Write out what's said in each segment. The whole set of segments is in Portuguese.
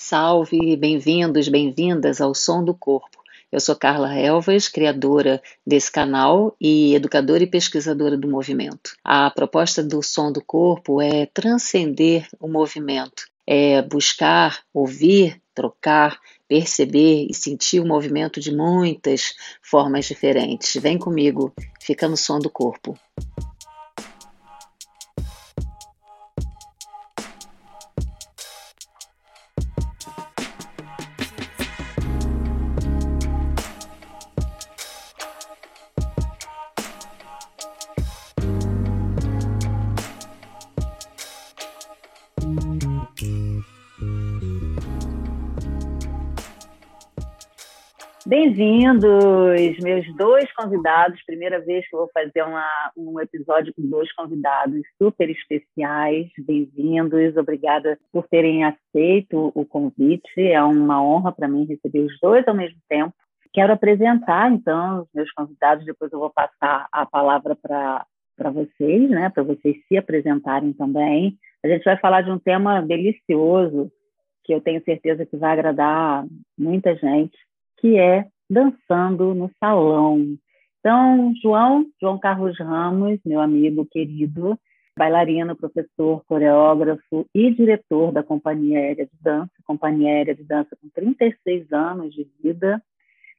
Salve, bem-vindos, bem-vindas ao Som do Corpo. Eu sou Carla Elvas, criadora desse canal e educadora e pesquisadora do movimento. A proposta do Som do Corpo é transcender o movimento, é buscar, ouvir, trocar, perceber e sentir o movimento de muitas formas diferentes. Vem comigo, fica no som do corpo. Bem-vindos, meus dois convidados. Primeira vez que eu vou fazer uma, um episódio com dois convidados super especiais. Bem-vindos, obrigada por terem aceito o convite. É uma honra para mim receber os dois ao mesmo tempo. Quero apresentar, então, os meus convidados. Depois eu vou passar a palavra para vocês, né, para vocês se apresentarem também. A gente vai falar de um tema delicioso que eu tenho certeza que vai agradar muita gente, que é Dançando no Salão. Então, João, João Carlos Ramos, meu amigo querido, bailarino, professor, coreógrafo e diretor da Companhia Aérea de Dança, Companhia Aérea de Dança com 36 anos de vida,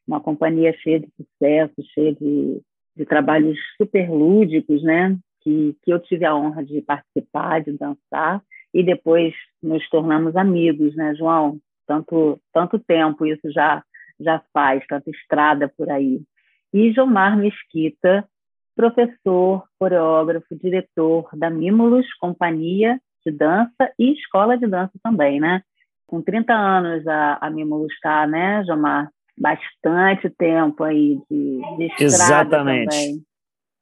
uma companhia cheia de sucesso, cheia de, de trabalhos super lúdicos, né? Que, que eu tive a honra de participar, de dançar, e depois nos tornamos amigos, né, João? Tanto, tanto tempo isso já já faz, tanta estrada por aí. E Jomar Mesquita, professor, coreógrafo, diretor da Mimulus Companhia de Dança e Escola de Dança também, né? Com 30 anos a, a Mimulus está, né, Jomar? Bastante tempo aí de, de estrada Exatamente. também.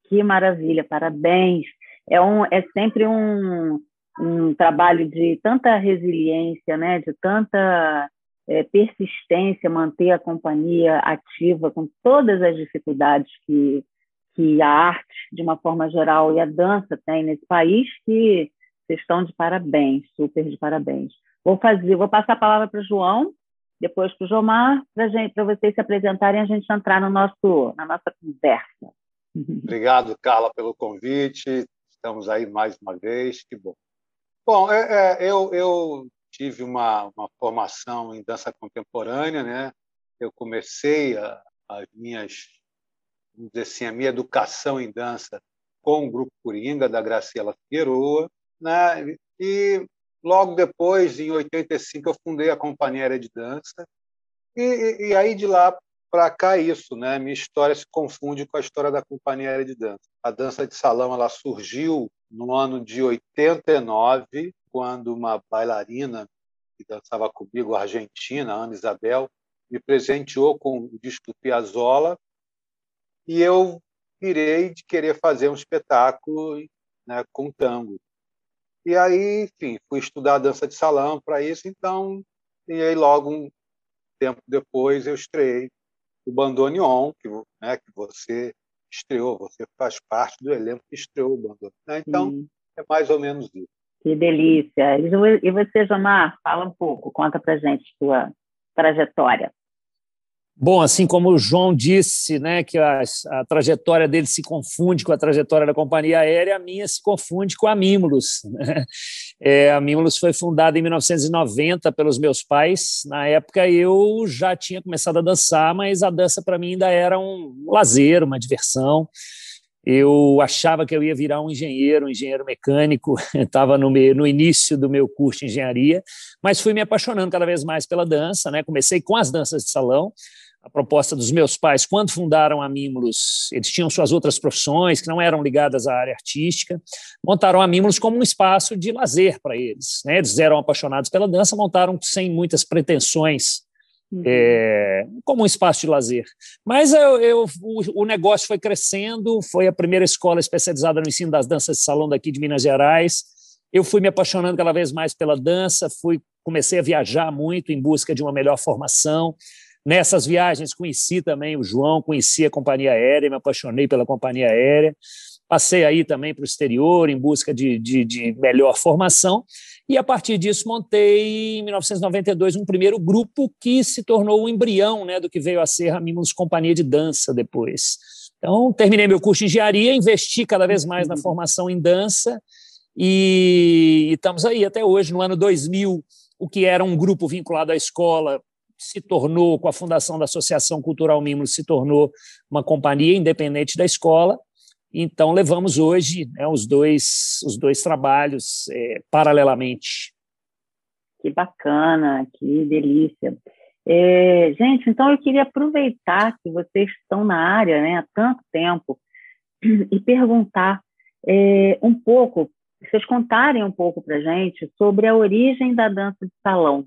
Que maravilha, parabéns. É, um, é sempre um, um trabalho de tanta resiliência, né? de tanta é, persistência, manter a companhia ativa com todas as dificuldades que, que a arte, de uma forma geral, e a dança tem nesse país, que vocês estão de parabéns, super de parabéns. Vou fazer, vou passar a palavra para o João, depois para o Jomar, para vocês se apresentarem e a gente entrar no nosso, na nossa conversa. Obrigado, Carla, pelo convite. Estamos aí mais uma vez, que bom. Bom, é, é, eu, eu tive uma, uma formação em dança contemporânea, né? Eu comecei a, as minhas, vamos dizer assim, a minha educação em dança com o grupo Coringa da Graciela Figueroa, né? E logo depois, em 85, eu fundei a Companhia de Dança. E, e aí de lá para cá isso, né? Minha história se confunde com a história da Companhia de Dança. A dança de salão ela surgiu no ano de 89 quando uma bailarina que dançava comigo, argentina, Ana Isabel, me presenteou com o disco Piazzolla e eu virei de querer fazer um espetáculo né, com tango. E aí, enfim, fui estudar dança de salão para isso, então, e aí logo um tempo depois eu estreiei o Bandoneon, que, né, que você estreou, você faz parte do elenco que estreou o Bandoneon. Né? Então, hum. é mais ou menos isso. Que delícia. E você, Jomar, fala um pouco, conta para gente sua trajetória. Bom, assim como o João disse, né, que a, a, trajetória dele se confunde com a trajetória da companhia aérea, a minha se confunde com a Mimulus. Né? É, a Mimulus foi fundada em 1990 pelos meus pais. Na época eu já tinha começado a dançar, mas a dança para mim ainda era um lazer, uma diversão. Eu achava que eu ia virar um engenheiro, um engenheiro mecânico, estava no, no início do meu curso de engenharia, mas fui me apaixonando cada vez mais pela dança. Né? Comecei com as danças de salão, a proposta dos meus pais, quando fundaram a Mimulus, eles tinham suas outras profissões que não eram ligadas à área artística, montaram a Mimulus como um espaço de lazer para eles. Né? Eles eram apaixonados pela dança, montaram sem muitas pretensões Uhum. É, como um espaço de lazer. Mas eu, eu, o, o, negócio foi crescendo, foi a primeira escola especializada no ensino das danças de salão daqui de Minas Gerais. Eu fui me apaixonando cada vez mais pela dança, fui comecei a viajar muito em busca de uma melhor formação. Nessas viagens conheci também o João, conheci a companhia aérea, me apaixonei pela companhia aérea. passei aí também para o exterior em busca de, de, de, melhor formação, e a partir disso montei, em 1992, um primeiro grupo que se tornou o embrião né, do que veio a ser a Mimos Companhia de Dança depois. Então, terminei meu curso de engenharia, investi cada vez mais na uhum. formação em dança, e, e estamos aí até hoje, no ano 2000, o que era um grupo vinculado à escola se tornou, com a fundação da Associação Cultural Mimos, se tornou uma companhia independente da escola, então, levamos hoje né, os, dois, os dois trabalhos é, paralelamente. Que bacana, que delícia. É, gente, então eu queria aproveitar que vocês estão na área né, há tanto tempo e perguntar é, um pouco, vocês contarem um pouco para gente sobre a origem da dança de salão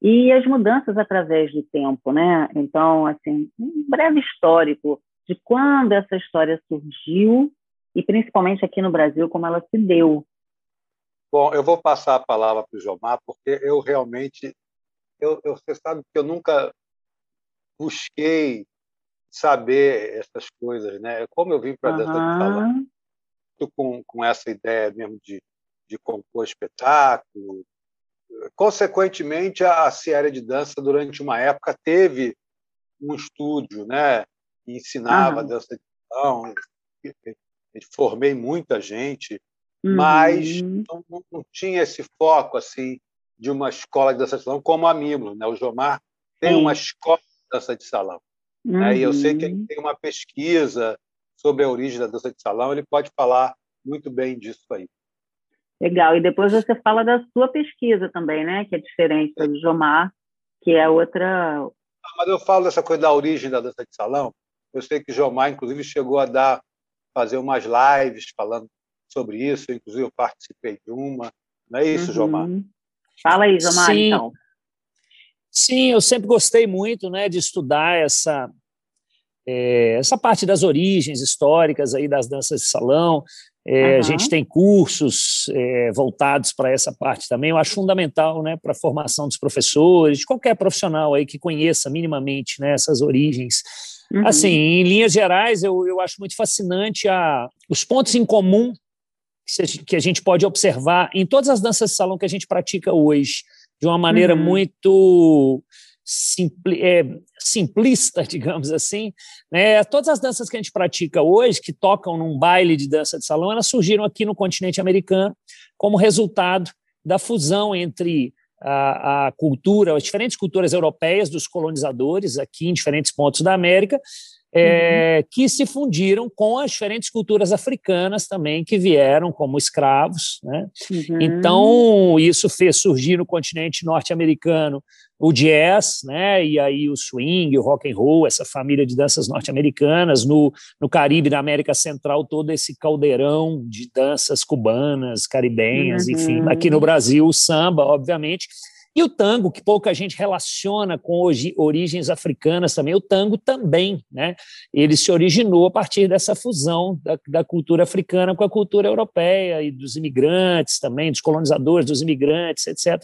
e as mudanças através do tempo, né? Então, assim, um breve histórico de quando essa história surgiu e principalmente aqui no Brasil como ela se deu. Bom, eu vou passar a palavra para o Jomar porque eu realmente eu, eu, você sabe que eu nunca busquei saber essas coisas, né? Como eu vim para dentro uhum. do salão, com, com essa ideia mesmo de, de compor espetáculo. Consequentemente, a Sierra de Dança, durante uma época, teve um estúdio, né? Que ensinava uhum. dança de salão, formei muita gente, uhum. mas não, não, tinha esse foco assim de uma escola de dança de salão como a Mimlo, né? O Jomar tem uma escola de dança de salão, uhum. né? E eu sei que ele uhum. tem uma pesquisa sobre a origem da dança de salão, ele pode falar muito bem disso aí. Legal. E depois você fala da sua pesquisa também, né? Que é diferente do Jomar, que é outra. Mas eu falo dessa coisa da origem da dança de salão, eu sei que o Jomar, inclusive, chegou a dar, fazer umas lives falando sobre isso, inclusive eu participei de uma. Não é isso, uhum. Jomar? Fala aí, Jomar, Sim. então. Sim, eu sempre gostei muito né, de estudar essa, é, essa parte das origens históricas aí das danças de salão. É, uhum. A gente tem cursos é, voltados para essa parte também. Eu acho fundamental né, para a formação dos professores, de qualquer profissional aí que conheça minimamente né, essas origens Uhum. Assim, em linhas gerais, eu, eu acho muito fascinante a, os pontos em comum que a gente pode observar em todas as danças de salão que a gente pratica hoje, de uma maneira uhum. muito simpli, é, simplista, digamos assim. Né? Todas as danças que a gente pratica hoje, que tocam num baile de dança de salão, elas surgiram aqui no continente americano como resultado da fusão entre a, a cultura, as diferentes culturas europeias dos colonizadores aqui em diferentes pontos da América, é, uhum. que se fundiram com as diferentes culturas africanas também que vieram como escravos. Né? Uhum. Então, isso fez surgir no continente norte-americano o jazz, né? e aí o swing, o rock and roll, essa família de danças norte-americanas, no, no Caribe, na América Central, todo esse caldeirão de danças cubanas, caribenhas, uhum. enfim. Aqui no Brasil, o samba, obviamente, e o tango, que pouca gente relaciona com origens africanas também, o tango também, né? Ele se originou a partir dessa fusão da, da cultura africana com a cultura europeia e dos imigrantes também, dos colonizadores, dos imigrantes, etc.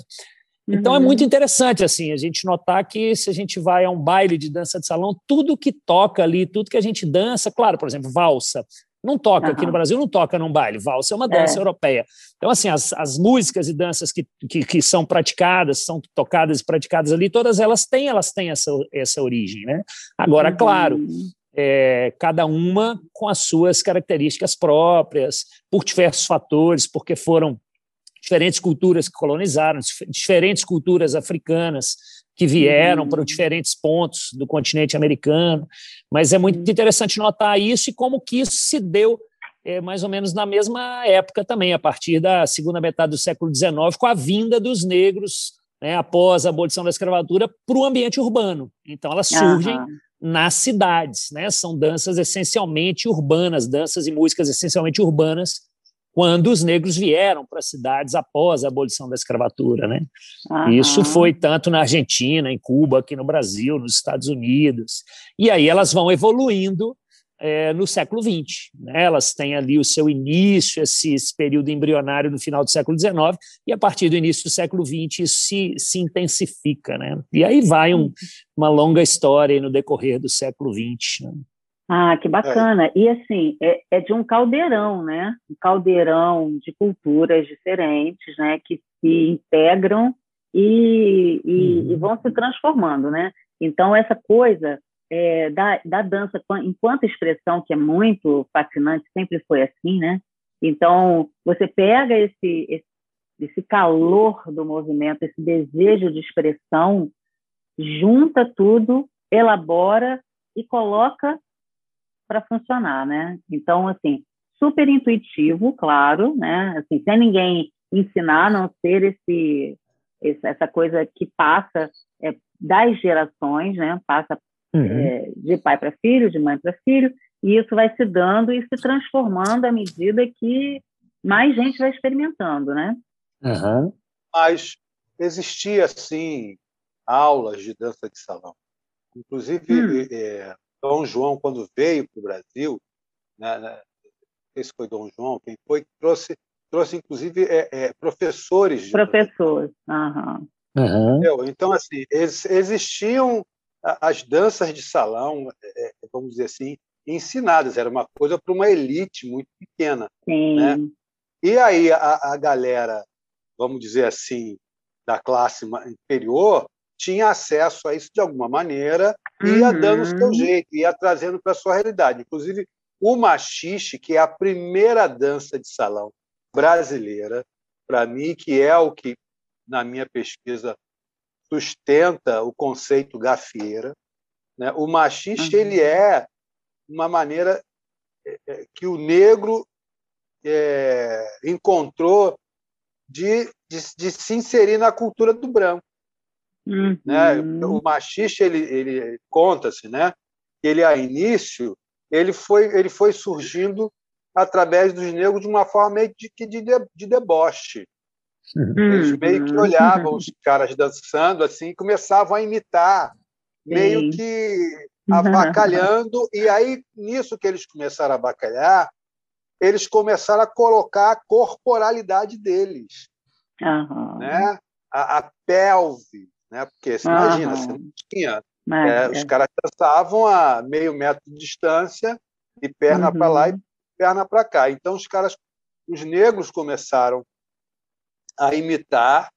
Então é uhum. é muito interessante assim a gente notar que se a gente vai a um baile de dança de salão, tudo que toca ali, tudo que a gente dança, claro, por exemplo, valsa, não toca, uhum. aqui no Brasil não toca num baile, valsa é uma dança é. europeia. Então, assim, as, as músicas e danças que, que, que, são praticadas, são tocadas e praticadas ali, todas elas têm, elas têm essa, essa origem, né? Agora, uhum. claro, é, cada uma com as suas características próprias, por diversos fatores, porque foram diferentes culturas que colonizaram, diferentes culturas africanas que vieram uhum. para diferentes pontos do continente americano. Mas é muito interessante notar isso e como que isso se deu é, mais ou menos na mesma época também, a partir da segunda metade do século XIX, com a vinda dos negros né, após a abolição da escravatura para o ambiente urbano. Então elas surgem uhum. nas cidades, né? São danças essencialmente urbanas, danças e músicas essencialmente urbanas quando os negros vieram para as cidades após a abolição da escravatura. Né? Uhum. Isso foi tanto na Argentina, em Cuba, aqui no Brasil, nos Estados Unidos. E aí elas vão evoluindo é, no século XX. Né? Elas têm ali o seu início, esse, esse, período embrionário no final do século XIX, e a partir do início do século XX isso se, se intensifica. Né? E aí vai um, uma longa história no decorrer do século XX. Né? Ah, que bacana. É. E assim, é, é, de um caldeirão, né? Um caldeirão de culturas diferentes, né? Que se integram e, e, uhum. e vão se transformando, né? Então, essa coisa é, da, da dança enquanto expressão, que é muito fascinante, sempre foi assim, né? Então, você pega esse, esse, esse calor do movimento, esse desejo de expressão, junta tudo, elabora e coloca para funcionar, né? Então, assim, super intuitivo, claro, né? Assim, sem ninguém ensinar, a não ser esse, essa coisa que passa é, das gerações, né? Passa uhum. é, de pai para filho, de mãe para filho, e isso vai se dando e se transformando à medida que mais gente vai experimentando, né? Uhum. Mas existia, sim, aulas de dança de salão. Inclusive, hum. é, Dom João, quando veio para o Brasil, né, né, não sei se foi Dom João, quem foi, trouxe, trouxe inclusive, é, é, professores. De Professores. Uhum. Uhum. Então, assim, existiam as danças de salão, é, é, vamos dizer assim, ensinadas. Era uma coisa para uma elite muito pequena. Sim. Né? E aí a, a galera, vamos dizer assim, da classe inferior, tinha acesso a isso de alguma maneira e ia uhum. dando o seu jeito, ia trazendo para a sua realidade. Inclusive, o machixe, que é a primeira dança de salão brasileira, para mim, que é o que, na minha pesquisa, sustenta o conceito gafieira. Né? O machixe uhum. ele é uma maneira é, é, que o negro é, encontrou de, de, de se inserir na cultura do branco. Uhum. Né? O machista ele, ele conta-se, né? Ele a início ele foi ele foi surgindo através dos negros de uma forma meio de, de, de deboche. Eles meio que uhum. olhavam os caras dançando assim, e começavam a imitar, meio que abacalhando. E aí, nisso que eles começaram a abacalhar, eles começaram a colocar a corporalidade deles. Uhum. Né? A, a pelve, né? Porque você uhum. imagina, você não tinha. É, os caras dançavam a meio metro de distância, e perna uhum. para lá e perna para cá. Então os caras, os negros começaram a imitar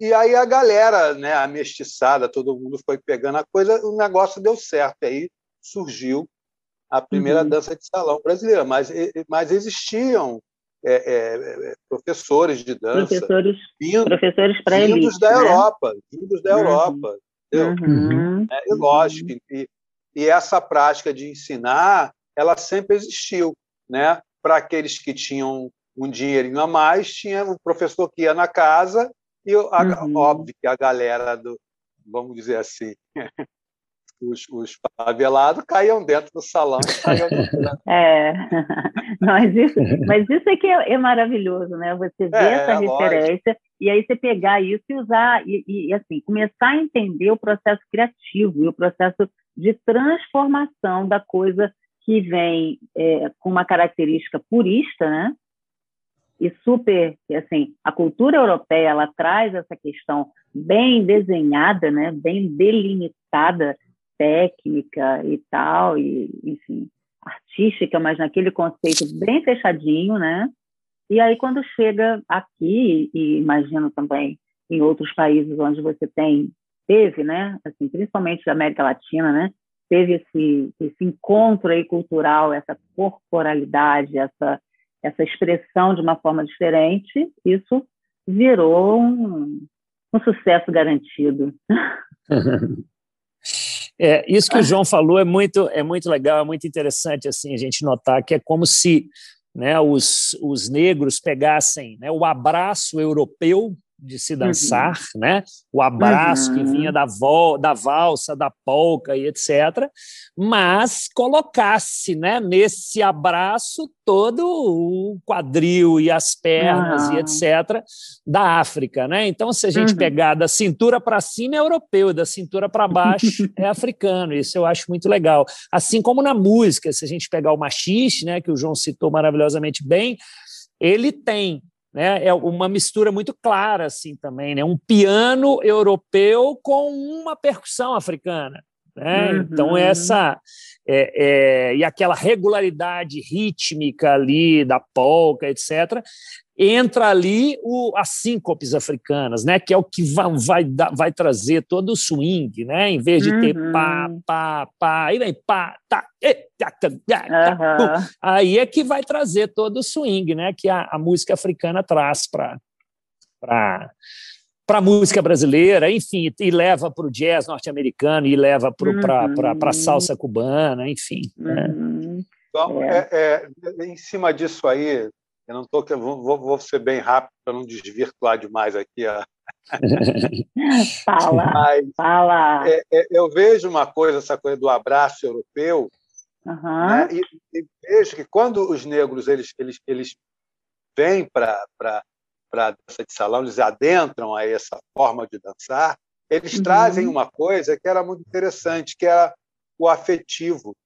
e aí a galera, né, a mestiçada, todo mundo foi pegando a coisa, o negócio deu certo. Aí surgiu a primeira uhum. dança de salão brasileira, mas, mas existiam é, é, é, professores de dança. Professores, vindo, professores para Vindos da né? Europa, vindos da uhum. Europa. Uhum. É, e lógico, e, e, essa prática de ensinar, ela sempre existiu. Né? Para aqueles que tinham um dinheirinho a mais, tinha um professor que ia na casa, e a, uhum. óbvio que a galera do, vamos dizer assim, os, os favelados caíam dentro do salão. Caíam é, mas isso, mas isso é que é, é maravilhoso, né? Você ver é, essa referência lógico. e aí você pegar isso e usar, e, e, assim, começar a entender o processo criativo e o processo de transformação da coisa que vem é, com uma característica purista, né? E super, assim, a cultura europeia ela traz essa questão bem desenhada, né? Bem delimitada técnica e tal, e, enfim, artística, mas naquele conceito bem fechadinho, né? E aí, quando chega aqui, e imagino também em outros países onde você tem, teve, né? Assim, principalmente da América Latina, né? Teve esse, esse encontro aí cultural, essa corporalidade, essa, essa expressão de uma forma diferente, isso virou um, um sucesso garantido. É, isso que o João falou é muito, é muito legal, é muito interessante assim a gente notar que é como se né, os, os negros pegassem né, o abraço europeu de se dançar, uhum. né? O abraço uhum. que vinha da, vol da valsa, da polca e etc. Mas colocasse, né, nesse abraço todo o quadril e as pernas uhum. e etc. da África, né? Então, se a gente uhum. pegar da cintura para cima é europeu, da cintura para baixo é africano. Isso eu acho muito legal. Assim como na música, se a gente pegar o machixe, né, que o João citou maravilhosamente bem, ele tem né? É uma mistura muito clara assim também, né? Um piano europeu com uma percussão africana. Né? Uhum. Então, essa. É, é, e aquela regularidade rítmica ali da polca, etc., entra ali o, as síncopes africanas, né? que é o que vai, vai, vai trazer todo o swing, né? em vez de uhum. ter pá, pá, pá, aí vem pá, tá, e, tá, tá, tá, uhum. aí é que vai trazer todo o swing né? que a, a música africana traz para para a música brasileira, enfim, e leva para o jazz norte-americano, e leva para uhum. a salsa cubana, enfim. Né? Uhum. Então, é. É, é, em cima disso aí, eu não tô, vou, vou ser bem rápido para não desvirtuar demais aqui a. fala, Mas, fala. É, é, eu vejo uma coisa, essa coisa do abraço europeu, uhum. né? e, e, vejo que quando os negros eles, eles, eles vêm para para a dança de salão, eles adentram a essa forma de dançar, eles uhum. trazem uma coisa que era muito interessante, que era o afetivo,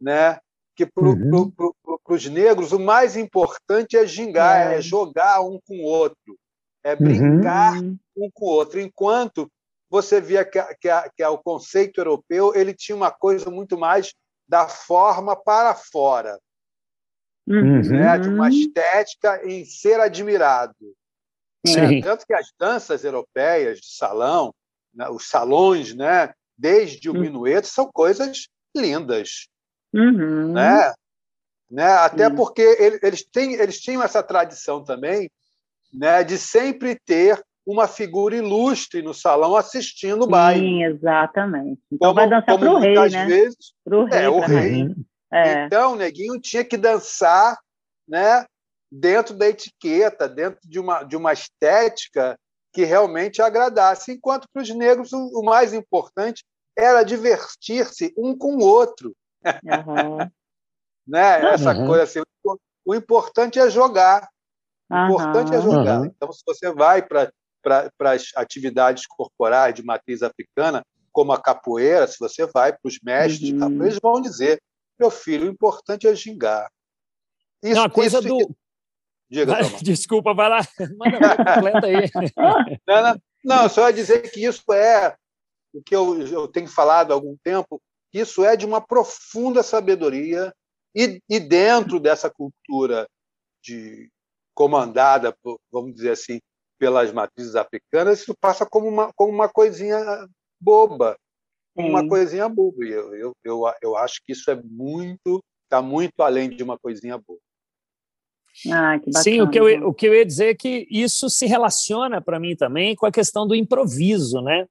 né? Que para uhum. pro, os negros o mais importante é gingar, é. é jogar um com o outro, é uhum. brincar uhum. um com o outro. Enquanto você via que, que, que o conceito europeu ele tinha uma coisa muito mais da forma para fora uhum. né, de uma estética em ser admirado. Né? Tanto que as danças europeias de salão, né, os salões, né, desde o uhum. minueto, são coisas lindas. Uhum. Né? Né? Até porque eles, têm, eles tinham essa tradição também né, de sempre ter uma figura ilustre no salão assistindo o baile. Sim, exatamente. Então como, vai dançar para o rei, né? Vezes, pro é, rei, é, o rei. É. Então, o neguinho tinha que dançar né, dentro da etiqueta, dentro de uma, de uma estética que realmente agradasse. Enquanto para os negros, o, o mais importante era divertir-se um com o outro. Uhum. né? Essa uhum. coisa assim. O importante é jogar. O importante é jogar. Então, se você vai para para as atividades corporais de matriz africana, como a capoeira, se você vai para os mestres uhum. de capoeira, eles vão dizer meu filho, o importante é gingar. Isso, não, a coisa do. Diga, vai, Desculpa, vai lá, manda completa aí. não, não, não, só dizer que isso é o que eu, eu tenho falado há algum tempo, isso é de uma profunda sabedoria e, e dentro dessa cultura de comandada, por, vamos dizer assim, pelas matrizes africanas, isso passa como uma, como uma coisinha boba uma coisinha boba. E eu, eu, eu, eu acho que isso é muito, está muito além de uma coisinha boba. Ah, que bacana. Sim, o que, eu, o que eu ia dizer é que isso se relaciona para mim também com a questão do improviso, né?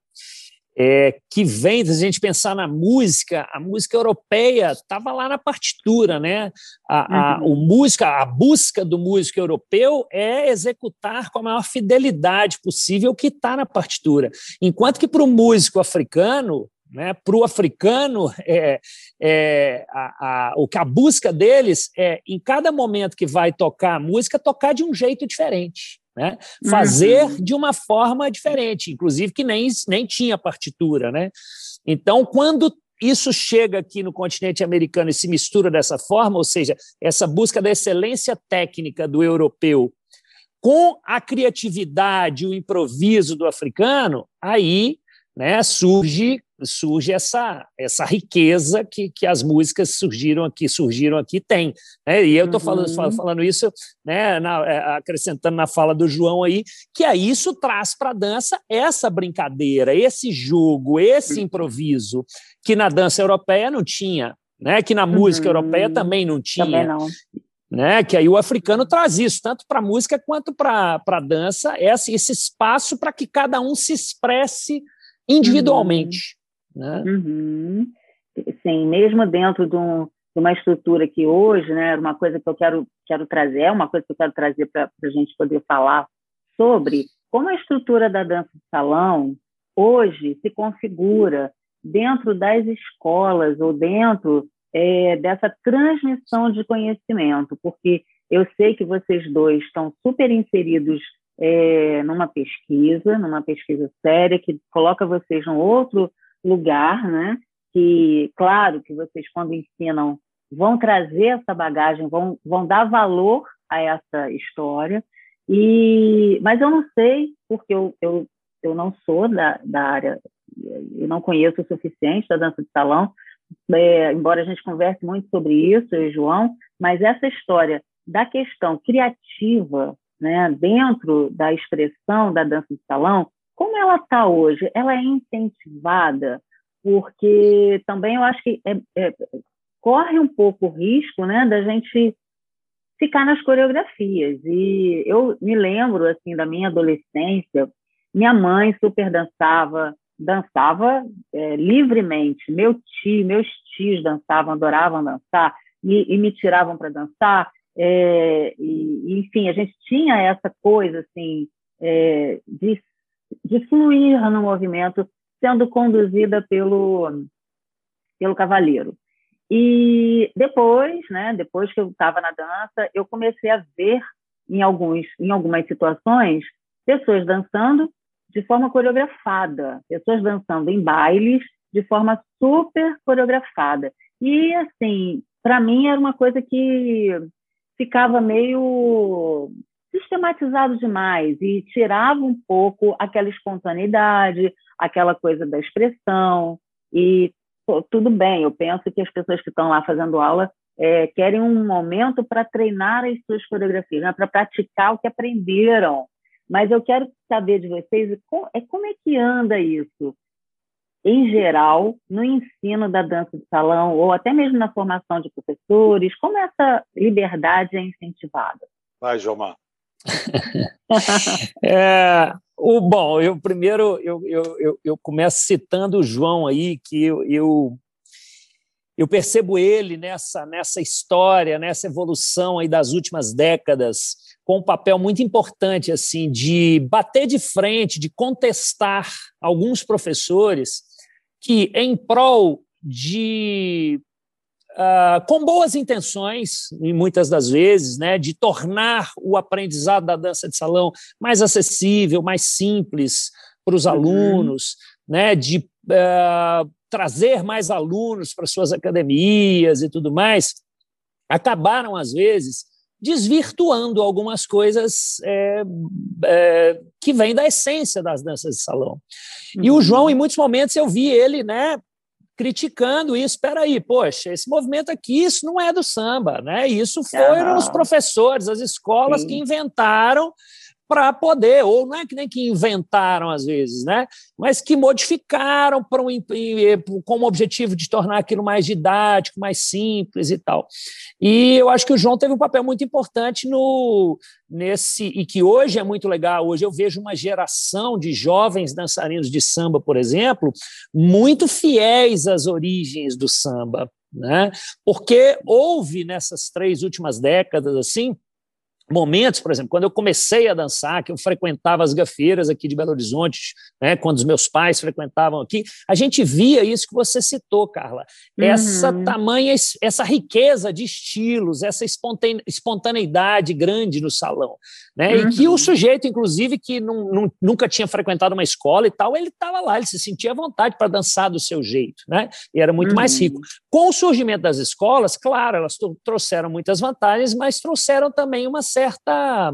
É, que vem, se a gente pensar na música, a música europeia estava lá na partitura, né? A, a, uhum. o música, a busca do músico europeu é executar com a maior fidelidade possível o que está na partitura. Enquanto que para o músico africano, né? Para o africano, é, é, a, a, o que a busca deles é, em cada momento que vai tocar a música, tocar de um jeito diferente. Né? Fazer uhum. de uma forma diferente, inclusive que nem, nem tinha partitura. Né? Então, quando isso chega aqui no continente americano e se mistura dessa forma, ou seja, essa busca da excelência técnica do europeu com a criatividade, o improviso do africano, aí né, surge surge essa, essa riqueza que, que as músicas surgiram aqui, surgiram aqui, tem. Né? E eu estou falando, uhum. falando isso, né, na, é, acrescentando na fala do João aí, que aí isso traz para a dança essa brincadeira, esse jogo, esse improviso, que na dança europeia não tinha, né? que na música uhum. europeia também não tinha. Também não. Né, que aí o africano traz isso, tanto para a música quanto para a dança, esse, esse espaço para que cada um se expresse individualmente. Né? Uhum. Sim, mesmo dentro de, um, de, uma estrutura que hoje, né, uma coisa que eu quero, quero trazer, é uma coisa que eu quero trazer para a gente poder falar sobre como a estrutura da dança de salão hoje se configura dentro das escolas ou dentro é, dessa transmissão de conhecimento, porque eu sei que vocês dois estão super inseridos é, numa pesquisa, numa pesquisa séria, que coloca vocês num outro lugar, né? Que, claro, que vocês, quando ensinam, vão trazer essa bagagem, vão, vão dar valor a essa história. E, mas eu não sei, porque eu, eu, eu não sou da, da área eu não conheço o suficiente da dança de salão, é, embora a gente converse muito sobre isso, eu e João, mas essa história da questão criativa né, dentro da expressão da dança de salão, como ela está hoje? Ela é incentivada porque também eu acho que é, é, corre um pouco o risco né, da gente ficar nas coreografias. E eu me lembro assim da minha adolescência, minha mãe super dançava, dançava é, livremente. Meu tio, meus tios dançavam, adoravam dançar e, e me tiravam para dançar. É, e, enfim, a gente tinha essa coisa assim é, de, de fluir no movimento, sendo conduzida pelo pelo cavaleiro. E depois, né, depois que eu estava na dança, eu comecei a ver em alguns em algumas situações pessoas dançando de forma coreografada, pessoas dançando em bailes de forma super coreografada. E assim, para mim era uma coisa que ficava meio sistematizado demais e tirava um pouco aquela espontaneidade, aquela coisa da expressão. E pô, tudo bem, eu penso que as pessoas que estão lá fazendo aula é, querem um momento para treinar as suas coreografias, né? para praticar o que aprenderam. Mas eu quero saber de vocês como é, como é que anda isso, em geral, no ensino da dança de salão, ou até mesmo na formação de professores, como essa liberdade é incentivada? Vai, Jomar. é, o, bom, eu primeiro eu, eu, eu, eu, começo citando o João aí, que eu, eu, eu percebo ele nessa, nessa história, nessa evolução aí das últimas décadas, com um papel muito importante assim de bater de frente, de contestar alguns professores que, em prol de Uh, com boas intenções, e muitas das vezes, né, de tornar o aprendizado da dança de salão mais acessível, mais simples para os uhum. alunos, né, de uh, trazer mais alunos para suas academias e tudo mais, acabaram, às vezes, desvirtuando algumas coisas é, é, que vêm da essência das danças de salão. Uhum. E o uhum. João, em muitos momentos, eu vi ele né, criticando isso. Espera aí, poxa, esse movimento aqui, isso não é do samba, né? Isso foram ah, os professores, as escolas sim. que inventaram para poder, ou não é que nem que inventaram às vezes, né? mas que modificaram para um, com o objetivo de tornar aquilo mais didático, mais simples e tal. E eu acho que o João teve um papel muito importante no nesse e que hoje é muito legal. Hoje eu vejo uma geração de jovens dançarinos de samba, por exemplo, muito fiéis às origens do samba, né? Porque houve nessas três últimas décadas assim momentos, por exemplo, quando eu comecei a dançar, que eu frequentava as gafeiras aqui de Belo Horizonte, né, quando os meus pais frequentavam aqui, a gente via isso que você citou, Carla, essa uhum. tamanha, essa riqueza de estilos, essa espontaneidade grande no salão, né, uhum. e que o uhum. sujeito, inclusive, que não, não, nunca tinha frequentado uma escola e tal, ele estava lá, ele se sentia à vontade para dançar do seu jeito, né, e era muito uhum. mais rico. Com o surgimento das escolas, claro, elas trouxeram muitas vantagens, mas trouxeram também uma certa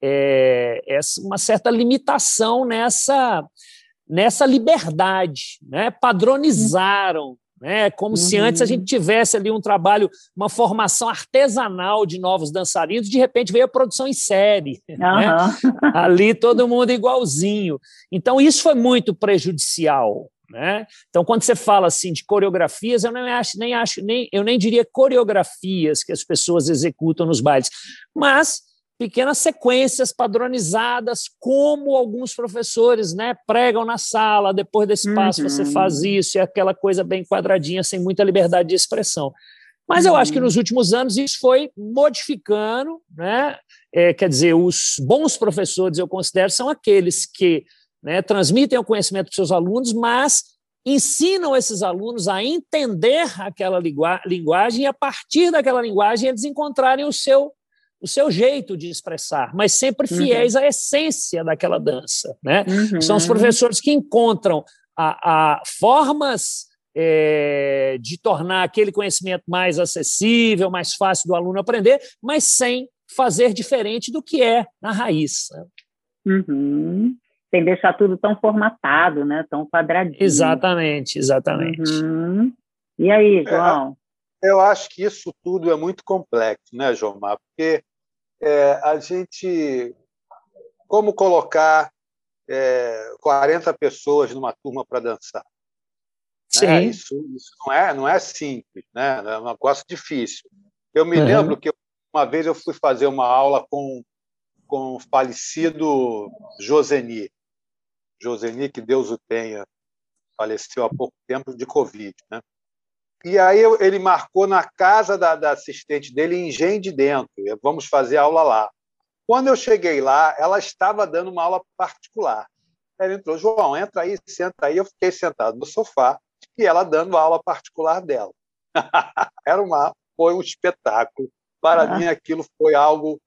é, uma certa limitação nessa nessa liberdade, né? Padronizaram, né? Como uhum. se antes a gente tivesse ali um trabalho, uma formação artesanal de novos dançarinos, de repente veio a produção em série, uhum. né? ali todo mundo igualzinho. Então isso foi muito prejudicial, né? Então, quando você fala assim de coreografias, eu nem acho, nem acho, nem eu nem diria coreografias que as pessoas executam nos bailes, mas pequenas sequências padronizadas, como alguns professores, né, pregam na sala. Depois desse passo uhum. você faz isso, e aquela coisa bem quadradinha, sem muita liberdade de expressão. Mas eu acho que nos uhum. últimos anos isso foi modificando, né? É, quer dizer, os bons professores, eu considero, são aqueles que né, transmitem o conhecimento para os seus alunos, mas ensinam esses alunos a entender aquela linguagem e, a partir daquela linguagem, eles encontrarem o seu, o seu jeito de expressar, mas sempre uhum. fiéis uhum. à essência daquela dança. Né? Uhum. São os professores que encontram a, a formas é, de tornar aquele conhecimento mais acessível, mais fácil do aluno aprender, mas sem fazer diferente do que é na raiz. Né? Uhum. Sem deixar tudo tão formatado, né? Tão quadradinho. Exatamente, exatamente. Uhum. E aí, é, João? É, eu acho que isso tudo é muito complexo, né, João? Porque é, a gente. Como colocar é, 40 pessoas numa turma para dançar? Sim. Né? Isso, isso não, é, não é simples, né? é um negócio difícil. Eu me uhum. lembro que uma vez eu fui fazer uma aula com, com o falecido Joseni. Joseni, que Deus o tenha, faleceu há pouco tempo de Covid. Né? E aí ele marcou na casa da, da assistente dele, em de Dentro. Vamos fazer aula lá. Quando eu cheguei lá, ela estava dando uma aula particular. Ela entrou, João, entra aí, senta aí. Eu fiquei sentado no sofá e ela dando a aula particular dela. Era uma, foi um espetáculo. Para ah. mim, aquilo foi algo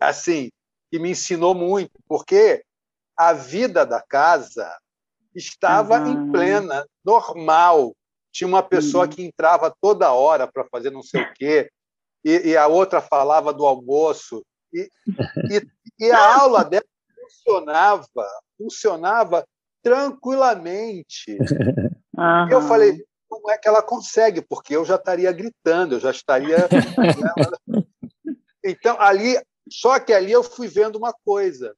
assim que me ensinou muito, porque a vida da casa estava uhum. em plena, normal. Tinha uma pessoa uhum. que entrava toda hora para fazer não sei o quê, e, e, a outra falava do almoço. E, e, e a aula dela funcionava, funcionava tranquilamente. Uhum. Eu falei, como é que ela consegue? Porque eu já estaria gritando, eu já estaria. Então, ali, só que ali eu fui vendo uma coisa.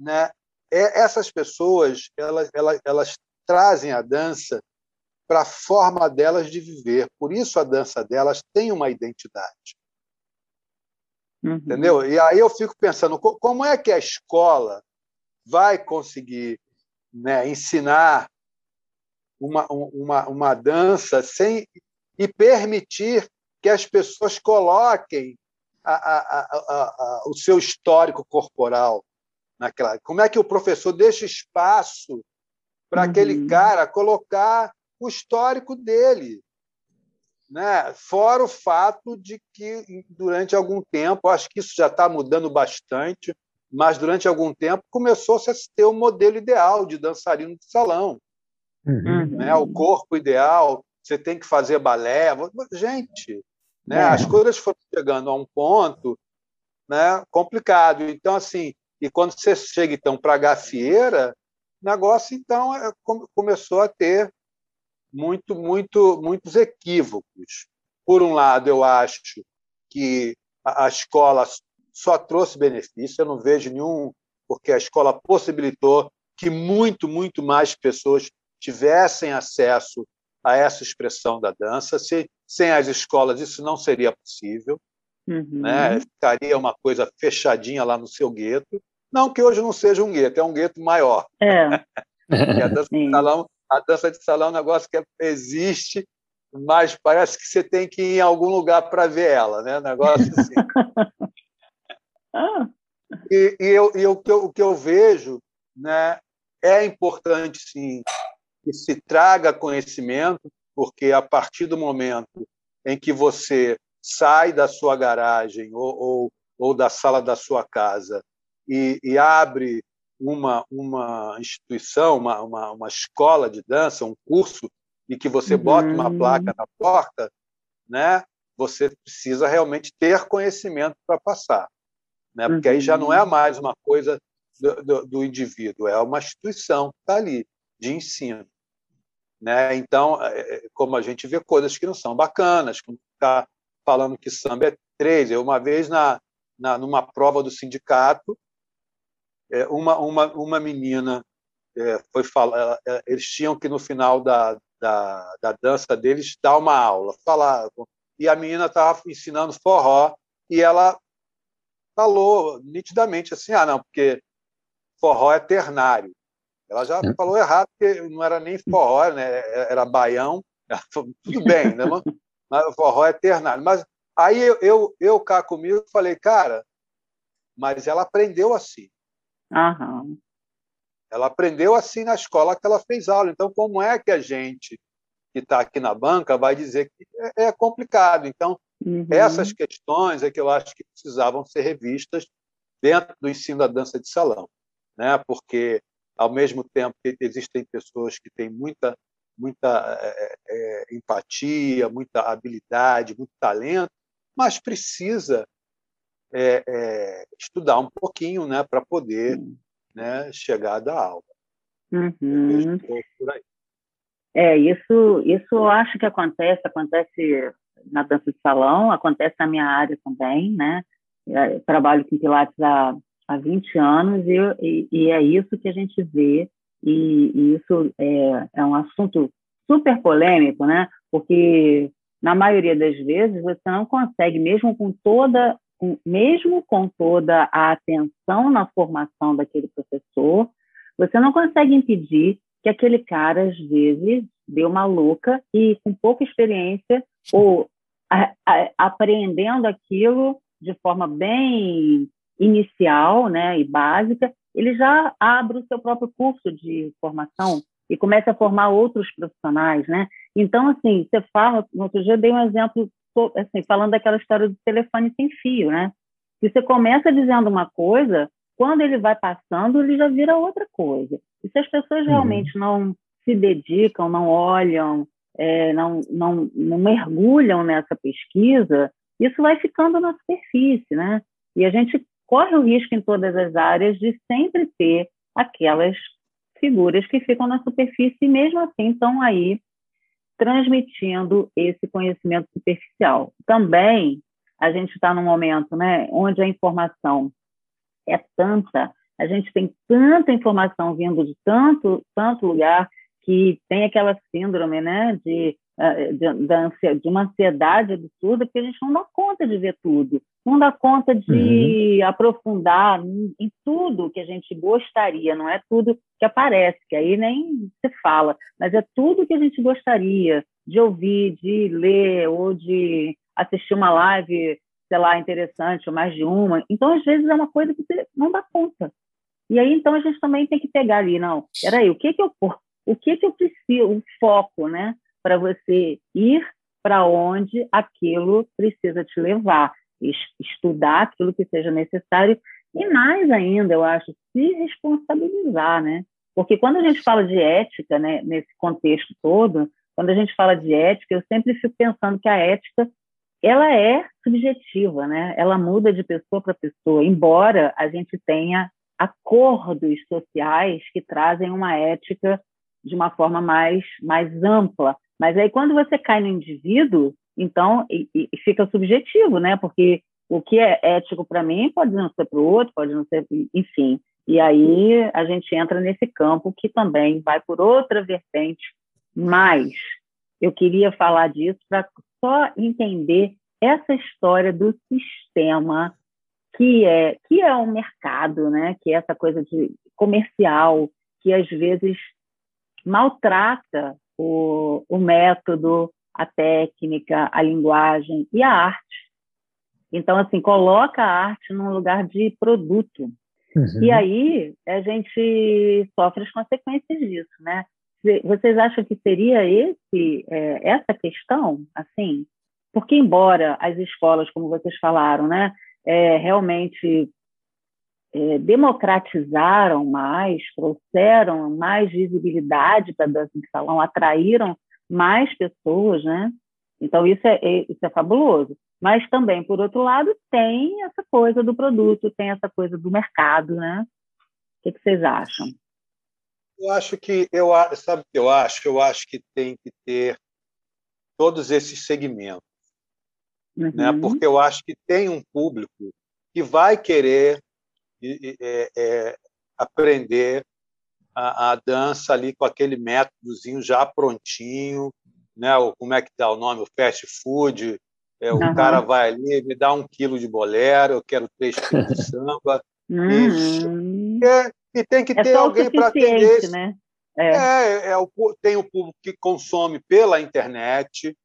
Né? É, essas pessoas, elas, elas, elas trazem a dança para a forma delas de viver. Por isso a dança delas tem uma identidade. Uhum. Entendeu? E aí eu fico pensando, como é que a escola vai conseguir né, ensinar uma, uma, uma dança sem e permitir que as pessoas coloquem a, a, a, o seu histórico corporal naquela. Como é que o professor deixa espaço para uhum. aquele cara colocar o histórico dele? Né? Fora o fato de que, durante algum tempo, acho que isso já está mudando bastante, mas durante algum tempo começou-se a ter o um modelo ideal de dançarino de salão. Uhum. Né? O corpo ideal, você tem que fazer balé. Gente, né? É. as coisas foram chegando a um ponto né, complicado. Então, assim, e quando você chega então para a gafieira, o negócio então é, começou a ter muito, muito, muitos equívocos. Por um lado, eu acho que a escola só trouxe benefício, eu não vejo nenhum, porque a escola possibilitou que muito, muito mais pessoas tivessem acesso a essa expressão da dança. Se, sem as escolas, isso não seria possível. Uhum. Né? Ficaria uma coisa fechadinha lá no seu gueto. Não que hoje não seja um gueto, é um gueto maior. É. a, dança de salão, a dança de salão é um negócio que existe, mas parece que você tem que ir em algum lugar para ver ela, né? Negócio assim. ah. E, e, eu, e o, que eu, o que eu vejo né, é importante, sim, que se traga conhecimento, porque a partir do momento em que você sai da sua garagem ou, ou, ou da sala da sua casa e, e abre uma, uma instituição, uma, uma, uma, escola de dança, um curso, e que você bota uma uhum. placa na porta, né? você precisa realmente ter conhecimento para passar. Né? Porque aí já não é uhum. mais uma coisa do, do, do indivíduo, é uma instituição que está ali de ensino. Né? Então, é, é, como a gente vê coisas que não são bacanas, como ficar falando que samba é três. Eu, uma vez, na, na, numa prova do sindicato, é, uma, uma, uma menina foi falar, eles tinham que, no final da, da, da dança deles, dar uma aula, falar. E a menina estava ensinando forró e ela falou nitidamente assim: ah, não, porque forró é ternário. Ela já é. falou errado, porque não era nem forró, né? era baião. Tudo bem, né? mas forró é ternário. Mas aí eu, eu, eu cá comigo falei, cara, mas ela aprendeu assim. Uhum. Ela aprendeu assim na escola que ela fez aula. Então, como é que a gente que está aqui na banca vai dizer que é, é complicado? Então, uhum. essas questões é que eu acho que precisavam ser revistas dentro do ensino da dança de salão, né? Porque ao mesmo tempo que existem pessoas que têm muita, muita é, é, empatia, muita habilidade, muito talento, mas precisa é, estudar um pouquinho né, para poder né, chegada à aula. Uhum. aí. É, isso, isso eu acho que acontece, acontece na dança de salão, acontece na minha área também, né? Eu trabalho com Pilates há, há 20 anos e, e, e é isso que a gente vê, e, e isso é, é um assunto super polêmico, né? Porque na maioria das vezes você não consegue, mesmo com toda, mesmo com toda a atenção na formação daquele professor, você não consegue impedir que aquele cara, às vezes, deu uma louca e, com pouca experiência, ou a, a, aprendendo aquilo de forma bem inicial né, e básica, ele já abre o seu próprio curso de formação e começa a formar outros profissionais, né? Então, assim, você fala, no outro dia eu dei um exemplo, assim, falando daquela história do telefone sem fio, né? Que você começa dizendo uma coisa, quando ele vai passando, ele já vira outra coisa. E se as pessoas uhum. realmente não se dedicam, não olham, é, não, não, não mergulham nessa pesquisa, isso vai ficando na superfície, né? E a gente corre o risco em todas as áreas de sempre ter aquelas figuras que ficam na superfície e mesmo assim estão aí transmitindo esse conhecimento superficial. Também a gente está num momento, né, onde a informação é tanta, a gente tem tanta informação vindo de tanto, tanto lugar que tem aquela síndrome, né, de, de, de uma ansiedade absurda, porque a gente não dá conta de ver tudo, não dá conta de uhum. aprofundar em, em tudo que a gente gostaria, não é tudo que aparece, que aí nem se fala, mas é tudo que a gente gostaria de ouvir, de ler ou de assistir uma live sei lá, interessante, ou mais de uma. Então, às vezes, é uma coisa que você não dá conta. E aí, então, a gente também tem que pegar ali, não, peraí, o que que eu, o que que eu preciso, o foco, né, para você ir para onde aquilo precisa te levar, estudar aquilo que seja necessário e mais ainda, eu acho, se responsabilizar, né? Porque quando a gente fala de ética, né, nesse contexto todo, quando a gente fala de ética, eu sempre fico pensando que a ética ela é subjetiva, né? Ela muda de pessoa para pessoa, embora a gente tenha acordos sociais que trazem uma ética de uma forma mais mais ampla. Mas aí quando você cai no indivíduo, então e, e fica subjetivo, né? Porque o que é ético para mim pode não ser para o outro, pode não ser, enfim. E aí a gente entra nesse campo que também vai por outra vertente. Mas eu queria falar disso para só entender essa história do sistema que é que é o um mercado, né? Que é essa coisa de comercial que às vezes maltrata o, o método, a técnica, a linguagem e a arte. Então, assim, coloca a arte num lugar de produto. Uhum. E aí a gente sofre as consequências disso, né? Vocês acham que seria esse é, essa questão, assim? Porque embora as escolas, como vocês falaram, né, é, realmente é, democratizaram mais, trouxeram mais visibilidade para a dança de salão, atraíram mais pessoas, né? Então isso é, é, isso é fabuloso. Mas também, por outro lado, tem essa coisa do produto, tem essa coisa do mercado, né? O que, que vocês acham? Eu acho que eu sabe o que eu acho. Eu acho que tem que ter todos esses segmentos, né? uhum. né? Porque eu acho que tem um público que vai querer é, é, aprender a, a, dança ali com aquele métodozinho já prontinho, né? O, como é que dá o nome? O fast food. É, o uhum. cara vai ali, me dá um quilo de bolero, eu quero três quilos de samba. Uhum. E, é, e tem que é ter alguém para atender. Né? É. É, é, o, tem o público que consome pela internet,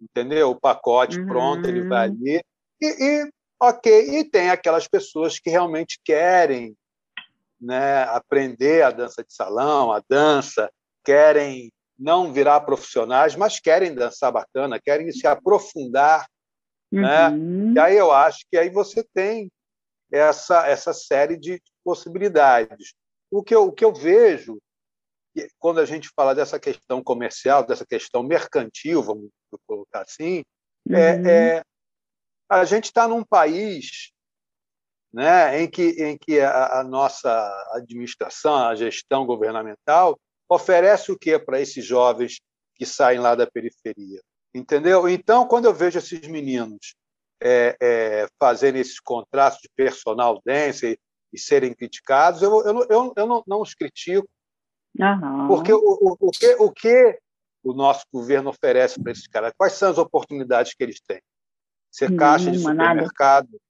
entendeu? O pacote uhum. pronto, ele vai uhum. ali. E, e, ok, e tem aquelas pessoas que realmente querem né, aprender a dança de salão, a dança, querem não virar profissionais, mas querem dançar bacana, querem se aprofundar. Né? Uhum. Né? E aí eu acho que aí você tem essa, essa série de possibilidades. O que eu, o que eu vejo, quando a gente fala dessa questão comercial, dessa questão mercantil, vamos colocar assim, é, uhum. é, é, a gente está num país né, em que, em que a, a nossa administração, a gestão governamental, oferece o que para esses jovens que saem lá da periferia? Entendeu? Então, quando eu vejo esses meninos é, é, fazerem esses contratos de personal dance e, e serem criticados, eu, eu, eu, eu não, não os critico, uhum. porque o, o, o, que, o que o nosso governo oferece para esses caras? Quais são as oportunidades que eles têm? Ser caixa de supermercado,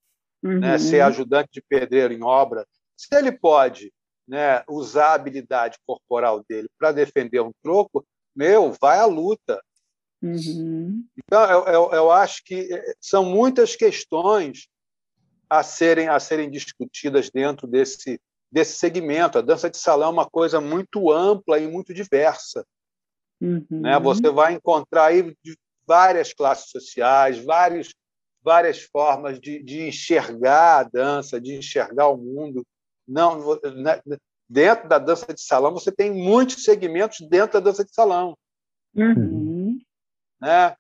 uhum. né, ser ajudante de pedreiro em obra. Se ele pode né, usar a habilidade corporal dele para defender um troco, meu, vai à luta. Uhum. Então, eu, eu, eu, acho que eh, são muitas questões a serem, a serem discutidas dentro desse, desse segmento. A dança de salão é uma coisa muito ampla e muito diversa. Uhum. Né? Você vai encontrar aí várias classes sociais, vários, várias formas de, de enxergar a dança, de enxergar o mundo. Não, né? Dentro da dança de salão, você tem muitos segmentos dentro da dança de salão. Uhum. Né?